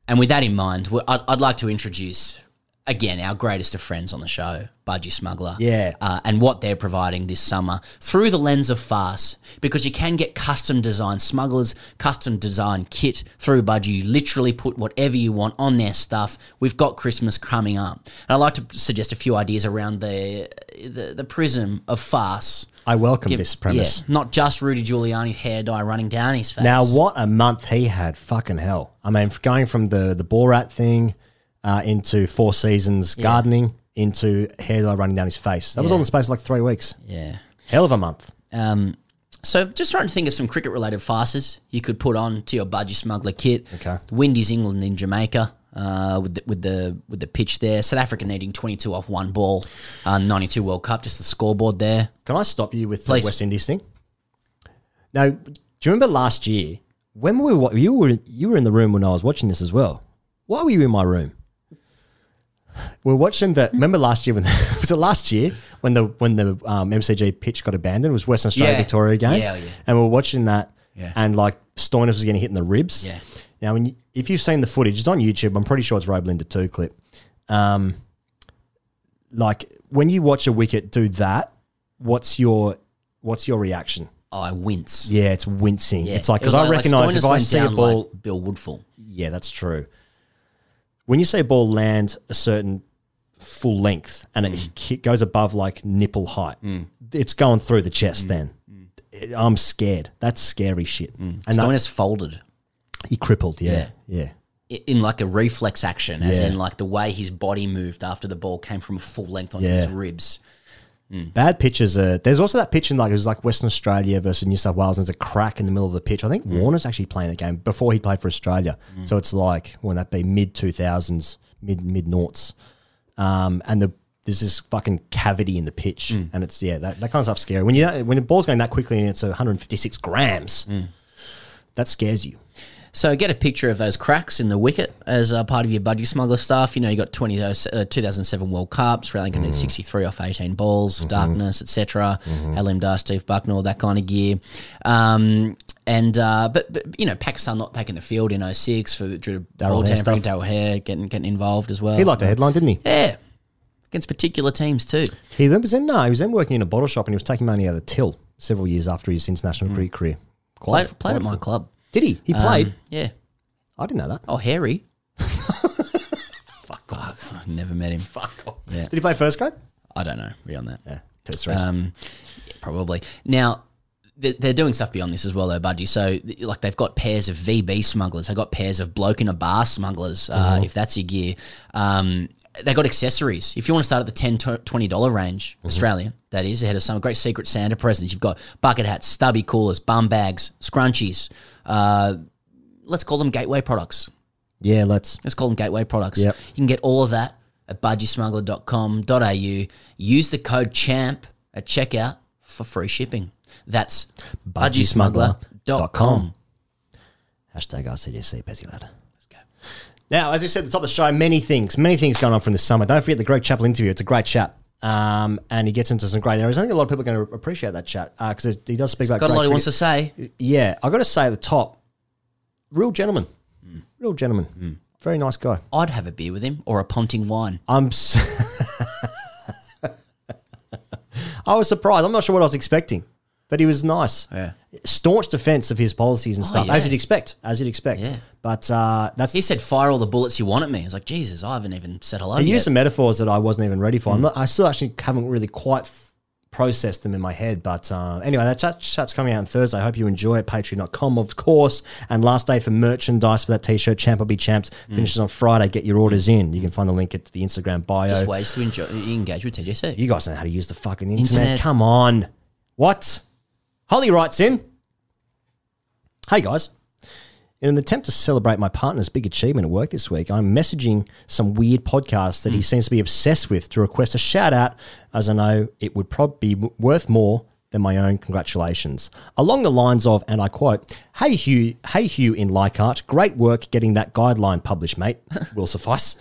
And with that in mind, I'd, I'd like to introduce again our greatest of friends on the show, Budgy Smuggler. Yeah. Uh, and what they're providing this summer through the lens of farce, because you can get custom design smugglers, custom design kit through Budgie. You literally put whatever you want on their stuff. We've got Christmas coming up, and I'd like to suggest a few ideas around the the, the prism of farce. I welcome Give- this premise. yeah, not just Rudy Giuliani's hair dye running down his face. Now, what a month he had! Fucking hell! I mean, going from the the Borat thing uh, into Four Seasons gardening into hair dye running down his face. That was all in the space of like three weeks. Yeah. Hell of a month. Um, so just trying to think of some cricket related farces you could put on to your budgy smuggler kit. Okay. Windies England in Jamaica. Uh, with the, with the with the pitch there, South Africa needing twenty two off one ball, uh, ninety two World Cup, just the scoreboard there. Can I stop you with Please. the West Indies thing? Now, do you remember last year when we were you were you were in the room when I was watching this as well? Why were you in my room? We are watching the. Remember last year when the, was it last year when the when the um, MCG pitch got abandoned? It was Western Australia Yeah. Victoria game. Yeah, yeah. And we're watching that, Yeah. and like Stoinis was getting hit in the ribs. Yeah. Now, when you, if you've seen the footage, it's on YouTube. I'm pretty sure it's Roblinda two clip. Um, like when you watch a wicket do that, what's your what's your reaction? Oh, I wince. Yeah, it's wincing. It's like It was because I recognise if I went see a down ball, like Bill Woodfull. yeah, that's true. When you see a ball land a certain full length and Mm. it goes above like nipple height, it's going through the Mm. chest. Then I'm scared. That's scary shit. And that- Stoinis folded he crippled. Yeah, yeah. i- in like a reflex action, as Yeah. in like the way his body moved after the ball came from full length onto Yeah. his ribs. Bad pitches. Uh, there's also that pitch in like it was like Western Australia versus New South Wales. And there's a crack in the middle of the pitch. I think Warner's actually playing the game before he played for Australia. So it's like when that be mid two thousands, mid mid noughts, um, and the there's this fucking cavity in the pitch, and it's yeah that, that kind of stuff's scary. When you when the ball's going that quickly and it's 156 grams, that scares you. So get a picture of those cracks in the wicket as a part of your budgy smuggler stuff. You know, you got 20, uh, 2007 World Cup, Sri Lanka Mm. 63 off 18 balls, Mm-hmm. darkness, etc. Aleem Dar, Steve Bucknor, that kind of gear. Um, and uh, but, but you know, Pakistan not taking the field in 06 for the due to ball Hare tampering. Darrell Hair getting getting involved as well. He liked the headline, didn't he? Yeah, against particular teams too. He then was in no, he was then working in a bottle shop and he was taking money out of the till several years after his international cricket career. Quite- Played, played at my club. Did he? He Um, played. yeah. I didn't know that. Oh, Harry. Fuck off. I never met him. Fuck off. Yeah. Did he play first grade? I don't know beyond that. Yeah, test race. Um, yeah, probably. Now, they're doing stuff beyond this as well, though, Budgy. So, like, they've got pairs of VB smugglers. They've got pairs of bloke in a bar smugglers, uh, Mhm. if that's your gear. Um, they got accessories. If you want to start at the $10, $20 range, Australian, that is, ahead of some great Secret Santa presents, you've got bucket hats, stubby coolers, bum bags, scrunchies. Uh, let's call them gateway products. Yeah, let's. Let's call them gateway products. Yep. You can get all of that at budgysmuggler.com.au. Use the code CHAMP at checkout for free shipping. That's budgiesmuggler.com. Hashtag RCDC, Pezzy lad. Let's go. Now, as we said at the top of the show, many things, many things going on from this summer. Don't forget the Greg Chappell interview. It's a great chat. Um, and he gets into some great areas. I think a lot of people are going to appreciate that chat Uh because he does speak about Got a lot he wants to say. Yeah, I got to say at the top, real gentleman, real gentleman, very nice guy. I'd have a beer with him or a Ponting wine. I'm. s- I was surprised. I'm not sure what I was expecting, but he was nice. Yeah. Staunch defense of his policies and Oh, stuff, yeah. as you'd expect, as you'd expect. Yeah. But uh, that's He said, "Fire all the bullets you want at me." I was like, "Jesus, I haven't even said hello." He yet. used some metaphors that I wasn't even ready for. Mm. I'm not, I still actually haven't really quite f- processed them in my head. But uh, anyway, that chat, chat's coming out on Thursday. I hope you enjoy it. Patreon.com, of course. And last day for merchandise for that t shirt, Champ will be champs, finishes on Friday. Get your orders in. You can find the link at the Instagram bio. Just ways to enjoy, engage with TGC. You guys know how to use the fucking internet. Internet. Come on. What? Holly writes in Hey guys. In an attempt to celebrate my partner's big achievement at work this week, I'm messaging some weird podcast that he hmm. seems to be obsessed with to request a shout out, as I know it would probably be worth more than my own congratulations. Along the lines of, and I quote, Hey Hugh, hey Hugh in Leichhardt, great work getting that guideline published, mate. Will suffice.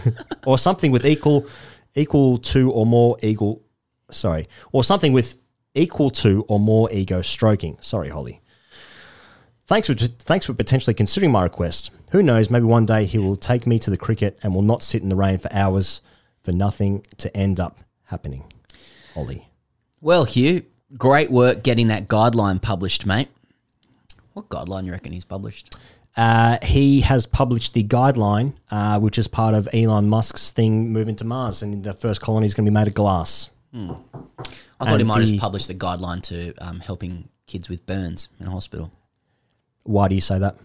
or something with equal equal to or more equal sorry. Or something with equal to or more ego stroking. Sorry, Holly. Thanks for thanks for potentially considering my request. Who knows? Maybe one day he will take me to the cricket and will not sit in the rain for hours for nothing to end up happening. Holly. Well, Hugh, great work getting that guideline published, mate. What guideline you reckon he's published? Uh, he has published the guideline, uh, which is part of Elon Musk's thing moving to Mars, and the first colony is going to be made of glass. Hmm. I thought he might the- have published the guideline to um, helping kids with burns in a hospital. Why do you say that?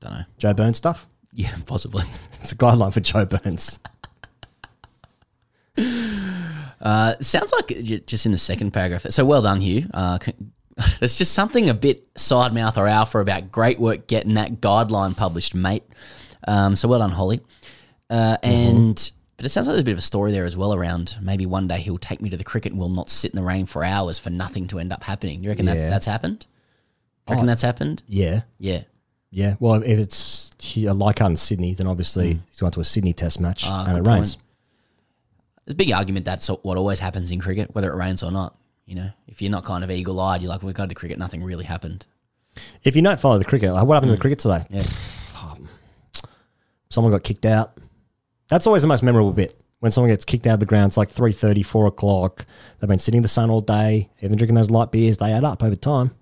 Don't know. Joe Burns stuff? Yeah, possibly. It's a guideline for Joe Burns. Uh, sounds like just in the second paragraph. So well done, Hugh. Uh, there's just something a bit side mouth or alpha about great work getting that guideline published, mate. Um, so well done, Holly. Uh, and but it sounds like there's a bit of a story there as well around maybe one day he'll take me to the cricket and we'll not sit in the rain for hours for nothing to end up happening. You reckon that, that's happened? You reckon Oh. that's happened? Yeah. Yeah. Yeah. Well, if it's here, uh, like in Sydney, then obviously hmm. he's gone to a Sydney Test match Ah, and it good rains. point. There's a big argument that's what always happens in cricket, whether it rains or not. You know, if you're not kind of eagle eyed, you're like, we go to the cricket, nothing really happened. If you don't follow the cricket, like, what happened to the hmm. cricket today? Yeah. Um, someone got kicked out. That's always the most memorable bit. When someone gets kicked out of the ground, it's like 3.30, 4 o'clock. They've been sitting in the sun all day, even drinking those light beers. They add up over time.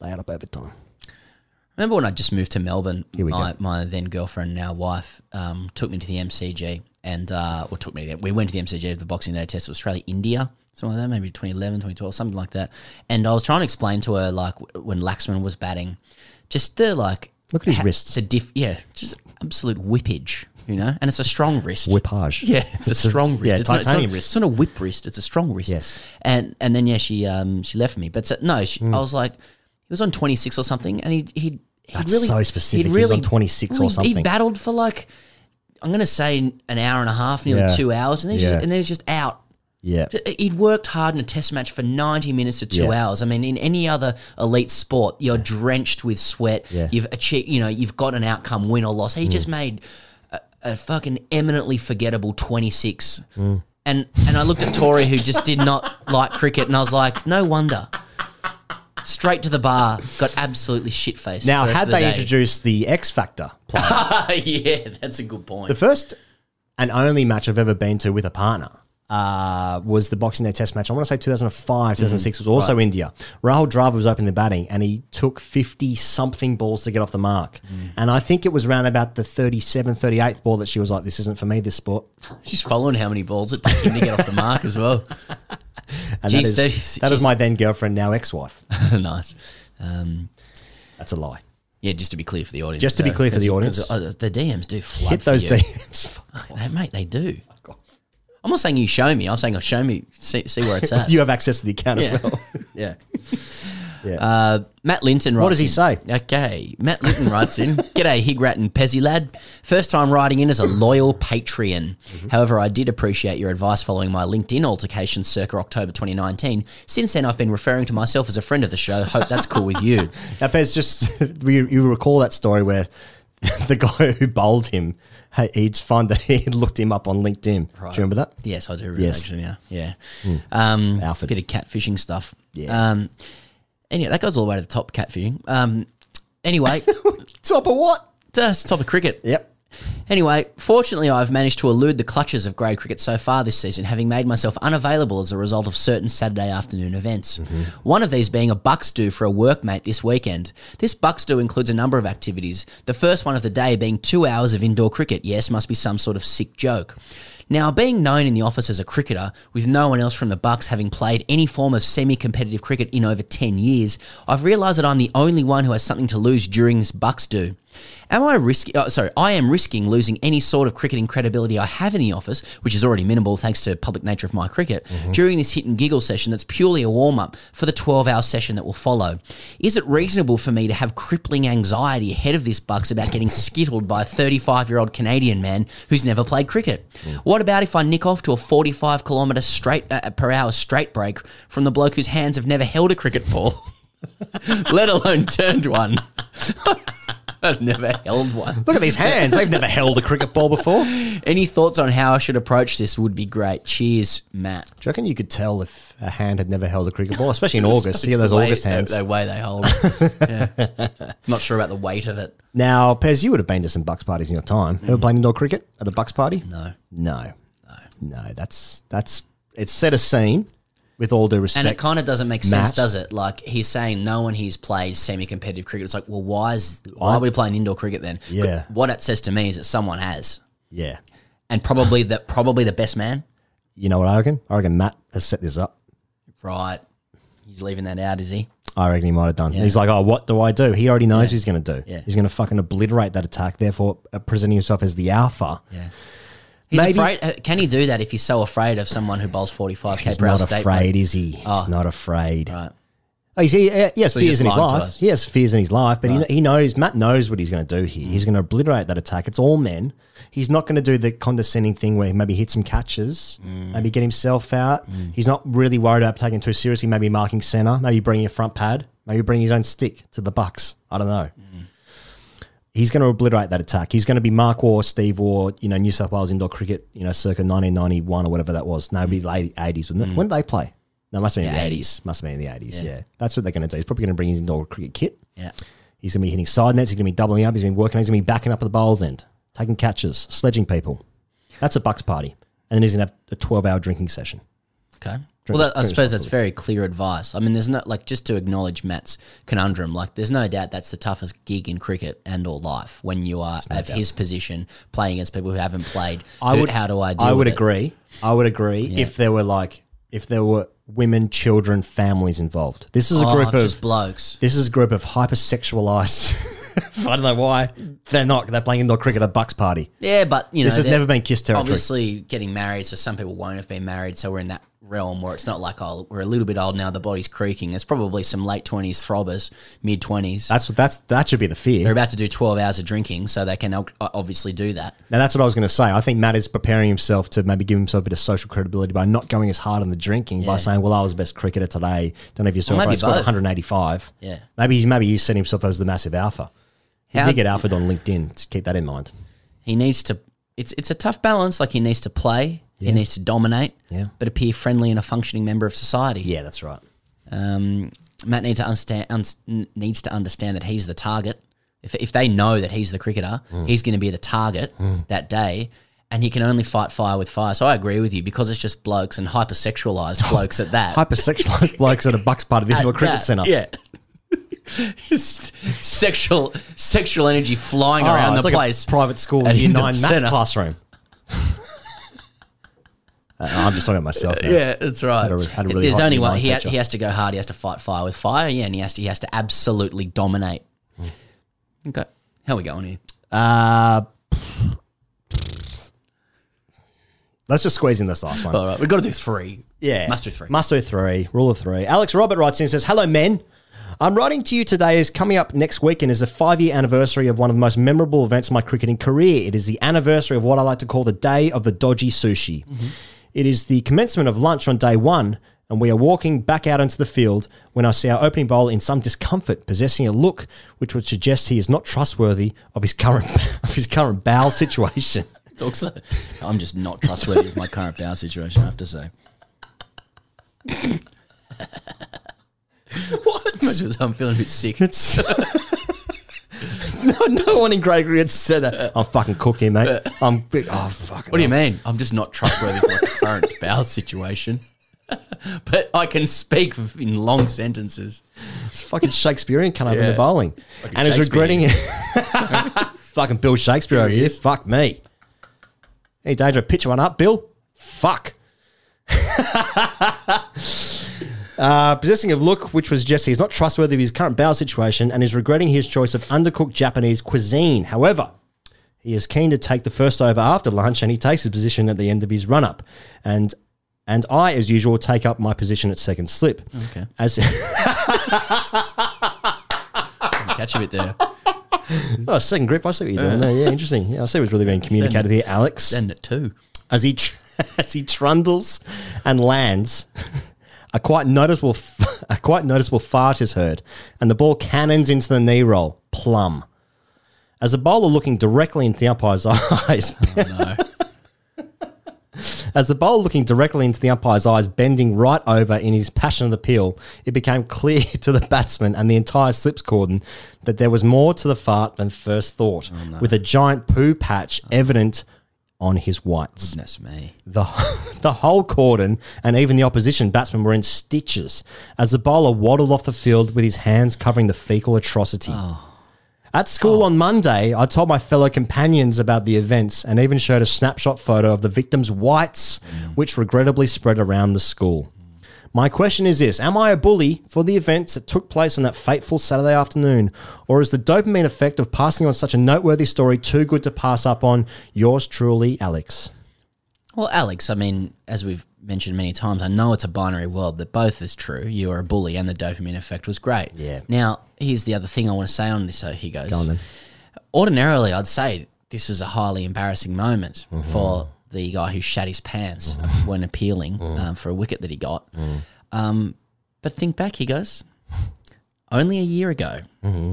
They add up over time. Remember when I just moved to Melbourne? Here we my, go. my then girlfriend, now wife, um, took me to the MCG and, uh, or took me to the, we went to the MCG to the Boxing Day test Australia, India, something like that, maybe 2011, 2012, something like that. And I was trying to explain to her, like, when Laxman was batting, just the, like, Look at his ha- wrists. The diff, yeah, just absolute whippage, you know? And it's a strong wrist. Whippage. Yeah, it's a strong wrist. yeah, it's, not, it's, not, titanium it's not a whip wrist. It's a strong wrist. Yes. And and then yeah, she um she left me. But so, no, she, I was like, he was on twenty six or something, and he he he That's really so specific. He'd He was on 26 or something. He battled for like I'm gonna say an hour and a half, nearly Yeah. two hours, and then he's Yeah. just, and then he's just out. Yeah. He'd worked hard in a test match for 90 minutes to two Yeah. hours. I mean, in any other elite sport, you're drenched with sweat. Yeah. You've achieved, you know, you've got an outcome, win or loss. He Mm. just made a, fucking eminently forgettable 26. Mm. And and I looked at Tori, who just did not like cricket, and I was like, no wonder. Straight to the bar, got absolutely shit faced. Now, had they introduced the X Factor player, yeah, that's a good point. the first and only match I've ever been to with a partner uh, was the Boxing Day Test match. I want to say 2005, 2006 was also Mm-hmm. right. India. Rahul Dravid was opening the batting and he took 50 something balls to get off the mark. Mm. And I think it was around about the 37th, 38th ball that she was like, this isn't for me, this sport. She's following how many balls it took him to get off the mark as well. And Jeez, that, is, that is my then girlfriend, now ex wife. nice. Um, That's a lie. yeah, just to be clear for the audience. Just to be uh, clear for the audience. uh, the DMs do flood Hit those. DMs. Mate, they do. I'm not saying you show me. I'm saying I'll show me, see, see where it's at. you have access to the account Yeah. as well. yeah. Yeah. Uh, Matt Linton writes What does he in- say? Okay. Matt Linton writes in G'day, Higrat and Pezzy lad. First time writing in as a loyal Patreon. Mm-hmm. However, I did appreciate your advice following my LinkedIn altercation circa October 2019. Since then, I've been referring to myself as a friend of the show. Hope that's cool with you. Now, Pez, just you, you recall that story where the guy who bowled him, hey, he'd find that he'd looked him up on LinkedIn. Right. Do you remember that? Yes, I do. Really, Yes. actually, yeah, yeah. Mm. Um, Alfred. bit of catfishing stuff. Yeah. Um, anyway, that goes all the way to the top. Catfishing. Um, anyway, top of what? That's top of cricket. Yep. Anyway, fortunately, I've managed to elude the clutches of grade cricket so far this season, having made myself unavailable as a result of certain Saturday afternoon events. Mm-hmm. One of these being a Bucks do for a workmate this weekend. This Bucks do includes a number of activities. The first one of the day being two hours of indoor cricket. Yes, must be some sort of sick joke. Now, being known in the office as a cricketer, with no one else from the Bucks having played any form of semi-competitive cricket in over 10 years, I've realised that I'm the only one who has something to lose during this Bucks do. Am I risking? Oh, uh, sorry, I am risking losing any sort of cricketing credibility I have in the office, which is already minimal thanks to public nature of my cricket, mm-hmm. during this hit and giggle session that's purely a warm up for the 12 hour session that will follow. Is it reasonable for me to have crippling anxiety ahead of this Bucks about getting skittled by a 35 year old Canadian man who's never played cricket? Mm. What about if I nick off to a 45 kilometre straight uh, per hour straight break from the bloke whose hands have never held a cricket ball? let alone turned one. I've never held one. Look at these hands. They've never held a cricket ball before. Any thoughts on how I should approach this would be great. Cheers, Matt. Do you reckon you could tell if a hand had never held a cricket ball, especially in August? Get those August hands. The, the way they hold. Yeah. Not sure about the weight of it. Now, Pez, you would have been to some Bucks parties in your time. Ever mm. played indoor cricket at a Bucks party? No. No. No. No. That's that's it's set a scene with all due respect. And it kind of doesn't make Matt. sense, does it? Like he's saying no one he's played semi-competitive cricket. It's like, well, why is why are we playing indoor cricket then? Yeah. What it says to me is that someone has, Yeah. and probably the probably the best man. You know what I reckon? I reckon Matt has set this up. Right. He's leaving that out, is he? I reckon he might have done. Yeah. He's like, oh, what do I do? He already knows what he's going to do. Yeah. He's going to fucking obliterate that attack, therefore uh, presenting himself as the alpha. Yeah. He's Maybe- afraid. uh, Can he do that if he's so afraid of someone who bowls 45k He's per hour not afraid, is he? Oh. He's not afraid. Right. Oh, he's, he, uh, he has So fears in his life. He has fears in his life, but Right. he, he knows, Matt knows what he's going to do here. He's going to obliterate that attack. It's all men. He's not going to do the condescending thing where he maybe hit some catches, Mm. maybe get himself out. He's not really worried about taking too seriously, maybe marking centre, maybe bringing a front pad, maybe bringing his own stick to the Bucks. I don't know. Mm. He's going to obliterate that attack. He's going to be Mark Waugh, Steve Waugh, you know, New South Wales indoor cricket, you know, circa 1991 or whatever that was. No, it'd be late 80s, wouldn't it? When did they play? No, it must have been Mm. Yeah, in the 80s. 80s. Must have been in the 80s, Yeah. yeah. That's what they're going to do. He's probably going to bring his indoor cricket kit. Yeah. He's going to be hitting side nets. He's going to be doubling up. He's going to be working. He's going to be backing up at the bowls end, taking catches, sledging people. That's a Bucks party. And then he's going to have a 12 hour drinking session. Okay. Well, that, I suppose that's very clear advice. I mean, there's no like just to acknowledge Matt's conundrum. Like, there's no doubt that's the toughest gig in cricket and or life when you are no of doubt. his position playing against people who haven't played. I Who- would. How do I deal I would with it? agree. I would agree Yeah. if there were like if there were women, children, families involved. This is a Oh, group of just blokes. This is a group of hypersexualized. I don't know why they're not. They're playing indoor cricket at a Bucks party. Yeah, but you know, this has never been kissed territory. Obviously, getting married, so some people won't have been married. So we're in that realm where it's not like oh, we're a little bit old now. The body's creaking. it's probably some late twenties throbbers, mid twenties. That's what that's that should be the fear. They're about to do twelve hours of drinking, so they can obviously do that. Now that's what I was going to say. I think Matt is preparing himself to maybe give himself a bit of social credibility by not going as hard on the drinking by saying, "Well, I was the best cricketer today." Don't know if you saw, Well, it, but maybe I scored both. 185. Yeah. maybe maybe you set himself as the massive alpha. He How- did get alpha on LinkedIn. To keep that in mind. He needs to. It's it's a tough balance. Like he needs to play. Yeah. He needs to dominate. Yeah. But appear friendly and a functioning member of society. Yeah, that's right. Um, Matt needs to understand un- needs to understand that he's the target. If if they know that he's the cricketer, Mm. he's going to be the target that day. And he can only fight fire with fire. So I agree with you because it's just blokes and hypersexualized blokes at that. Hypersexualized blokes at a Bucks party, the At indoor cricket that, centre. Yeah. Sexual sexual energy flying Oh, around the like place. private school year nine maths classroom. Uh, I'm just talking about myself. Now. Yeah, that's right. Had a had a really There's only one. He, ha- he has to go hard. He has to fight fire with fire. Yeah, and he has to he has to absolutely dominate. Okay, how are we going here? Uh, let's just squeeze in this last one. All right, we've got to do three. Yeah. must do three. Must do three. Rule of three. Alex Robert writes in and says, Hello, men. I'm writing to you today as coming up next weekend is the five year anniversary of one of the most memorable events of my cricketing career. It is the anniversary of what I like to call the day of the dodgy sushi. It is the commencement of lunch on day one and we are walking back out onto the field when I see our opening bowler in some discomfort, possessing a look which would suggest he is not trustworthy of his current of his current bowel situation. It's also, I'm just not trustworthy of my current bowel situation. I have to say. what? I'm feeling a bit sick. It's no, no one in grade had said that. I'm fucking cooking, mate. I'm big. Oh fuck. What do you mean? I'm just not trustworthy for my current bowel situation. but I can speak in long sentences. It's fucking Shakespearean come up in Yeah. the bowling, Fucking and is regretting it. fucking Bill Shakespeare over here. Fuck me. Any danger? of Pitch one up, Bill. Fuck. Uh, possessing a look which was Jesse is not trustworthy of his current bowel situation and is regretting his choice of undercooked Japanese cuisine. However, he is keen to take the first over after lunch and he takes his position at the end of his run up. And and I, as usual, take up my position at second slip. Okay. As Catch a bit there. oh, second grip. I see what you're doing there. Yeah, interesting. Yeah, I see what's really being communicated here, Alex. Send it too. As he tr- as he trundles and lands, a quite noticeable f- a quite noticeable fart is heard, and the ball cannons into the knee roll. Plum. As the bowler looking directly into the umpire's eyes. Oh, as the bowler looking directly into the umpire's eyes, bending right over in his passionate appeal, it became clear to the batsman and the entire slips cordon that there was more to the fart than first thought, oh, with a giant poo patch evident on his whites. Goodness me. The, the whole cordon and even the opposition batsmen were in stitches as the bowler waddled off the field with his hands covering the fecal atrocity. Oh. At school oh. on Monday, I told my fellow companions about the events and even showed a snapshot photo of the victim's whites, mm. which regrettably spread around the school. My question is this Am I a bully for the events that took place on that fateful Saturday afternoon? Or is the dopamine effect of passing on such a noteworthy story too good to pass up on? Yours truly, Alex. Well, Alex, I mean, as we've mentioned many times, I know it's a binary world that both is true. You are a bully, and the dopamine effect was great. Yeah. Now, here's the other thing I want to say on this. So he goes. Go on then. Ordinarily, I'd say this was a highly embarrassing moment Mm-hmm. for the guy who shat his pants when appealing Mm. um, for a wicket that he got. Um, but think back, he goes. Only a year ago, Mm-hmm.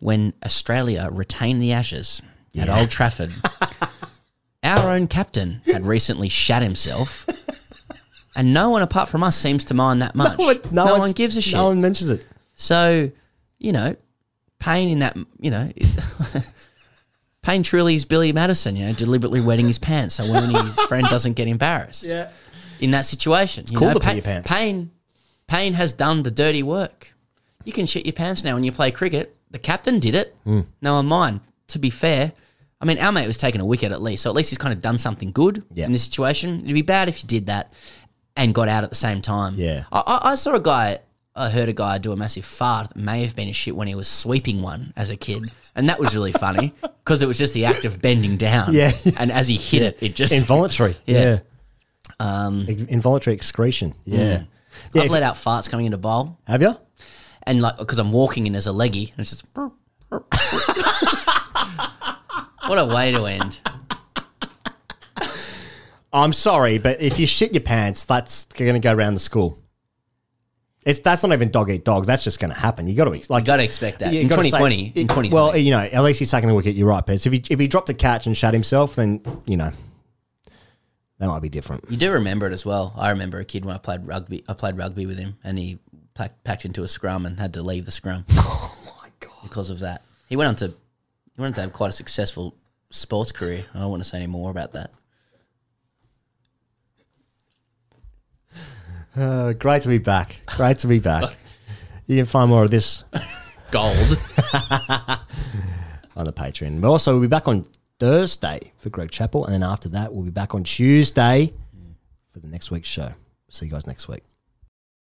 when Australia retained the Ashes at Old Trafford, our own captain had recently shat himself, and no one apart from us seems to mind that much. one- no no one's- one gives a shit. No one mentions it. So, you know, pain in that, you know, Paine truly is Billy Madison, you know, deliberately wetting his pants so when his friend doesn't get embarrassed. Yeah. In that situation. It's cool to pee your pants. Paine, Paine has done the dirty work. You can shit your pants now when you play cricket. The captain did it. Hmm. No one mind. To be fair, I mean, our mate was taking a wicket at least, so at least he's kind of done something good Yeah. in this situation. It'd be bad if you did that and got out at the same time. Yeah. I, I, I saw a guy, I heard a guy do a massive fart that may have been a shit when he was sweeping one as a kid. And that was really funny because it was just the act of bending down. Yeah. And as he hit it, it just. Involuntary. Yeah. Um, Involuntary excretion. Yeah. Yeah. Yeah, I've let out farts coming into bowl. Have you? And like, because I'm walking in as a leggy, and it's just. what a way to end. I'm sorry, but if you shit your pants, that's going to go around the school. It's that's not even dog eat dog. That's just going to happen. You got to like got to expect that. In say- 2020, in 2020. Well, you know, at least he's taking the wicket. You're right, Pez. If he if he dropped a catch and shot himself, then you know that might be different. You do remember it as well. I remember a kid when I played rugby. I played rugby with him, and he pack, packed into a scrum and had to leave the scrum. Oh my god! Because of that, he went on to he went on to have quite a successful sports career. I don't want to say any more about that. Uh, great to be back. Great to be back. you can find more of this Gold. on the Patreon. But also, we'll be back on Thursday for Greg Chappell. and then after that, we'll be back on Tuesday for the next week's show. See you guys next week.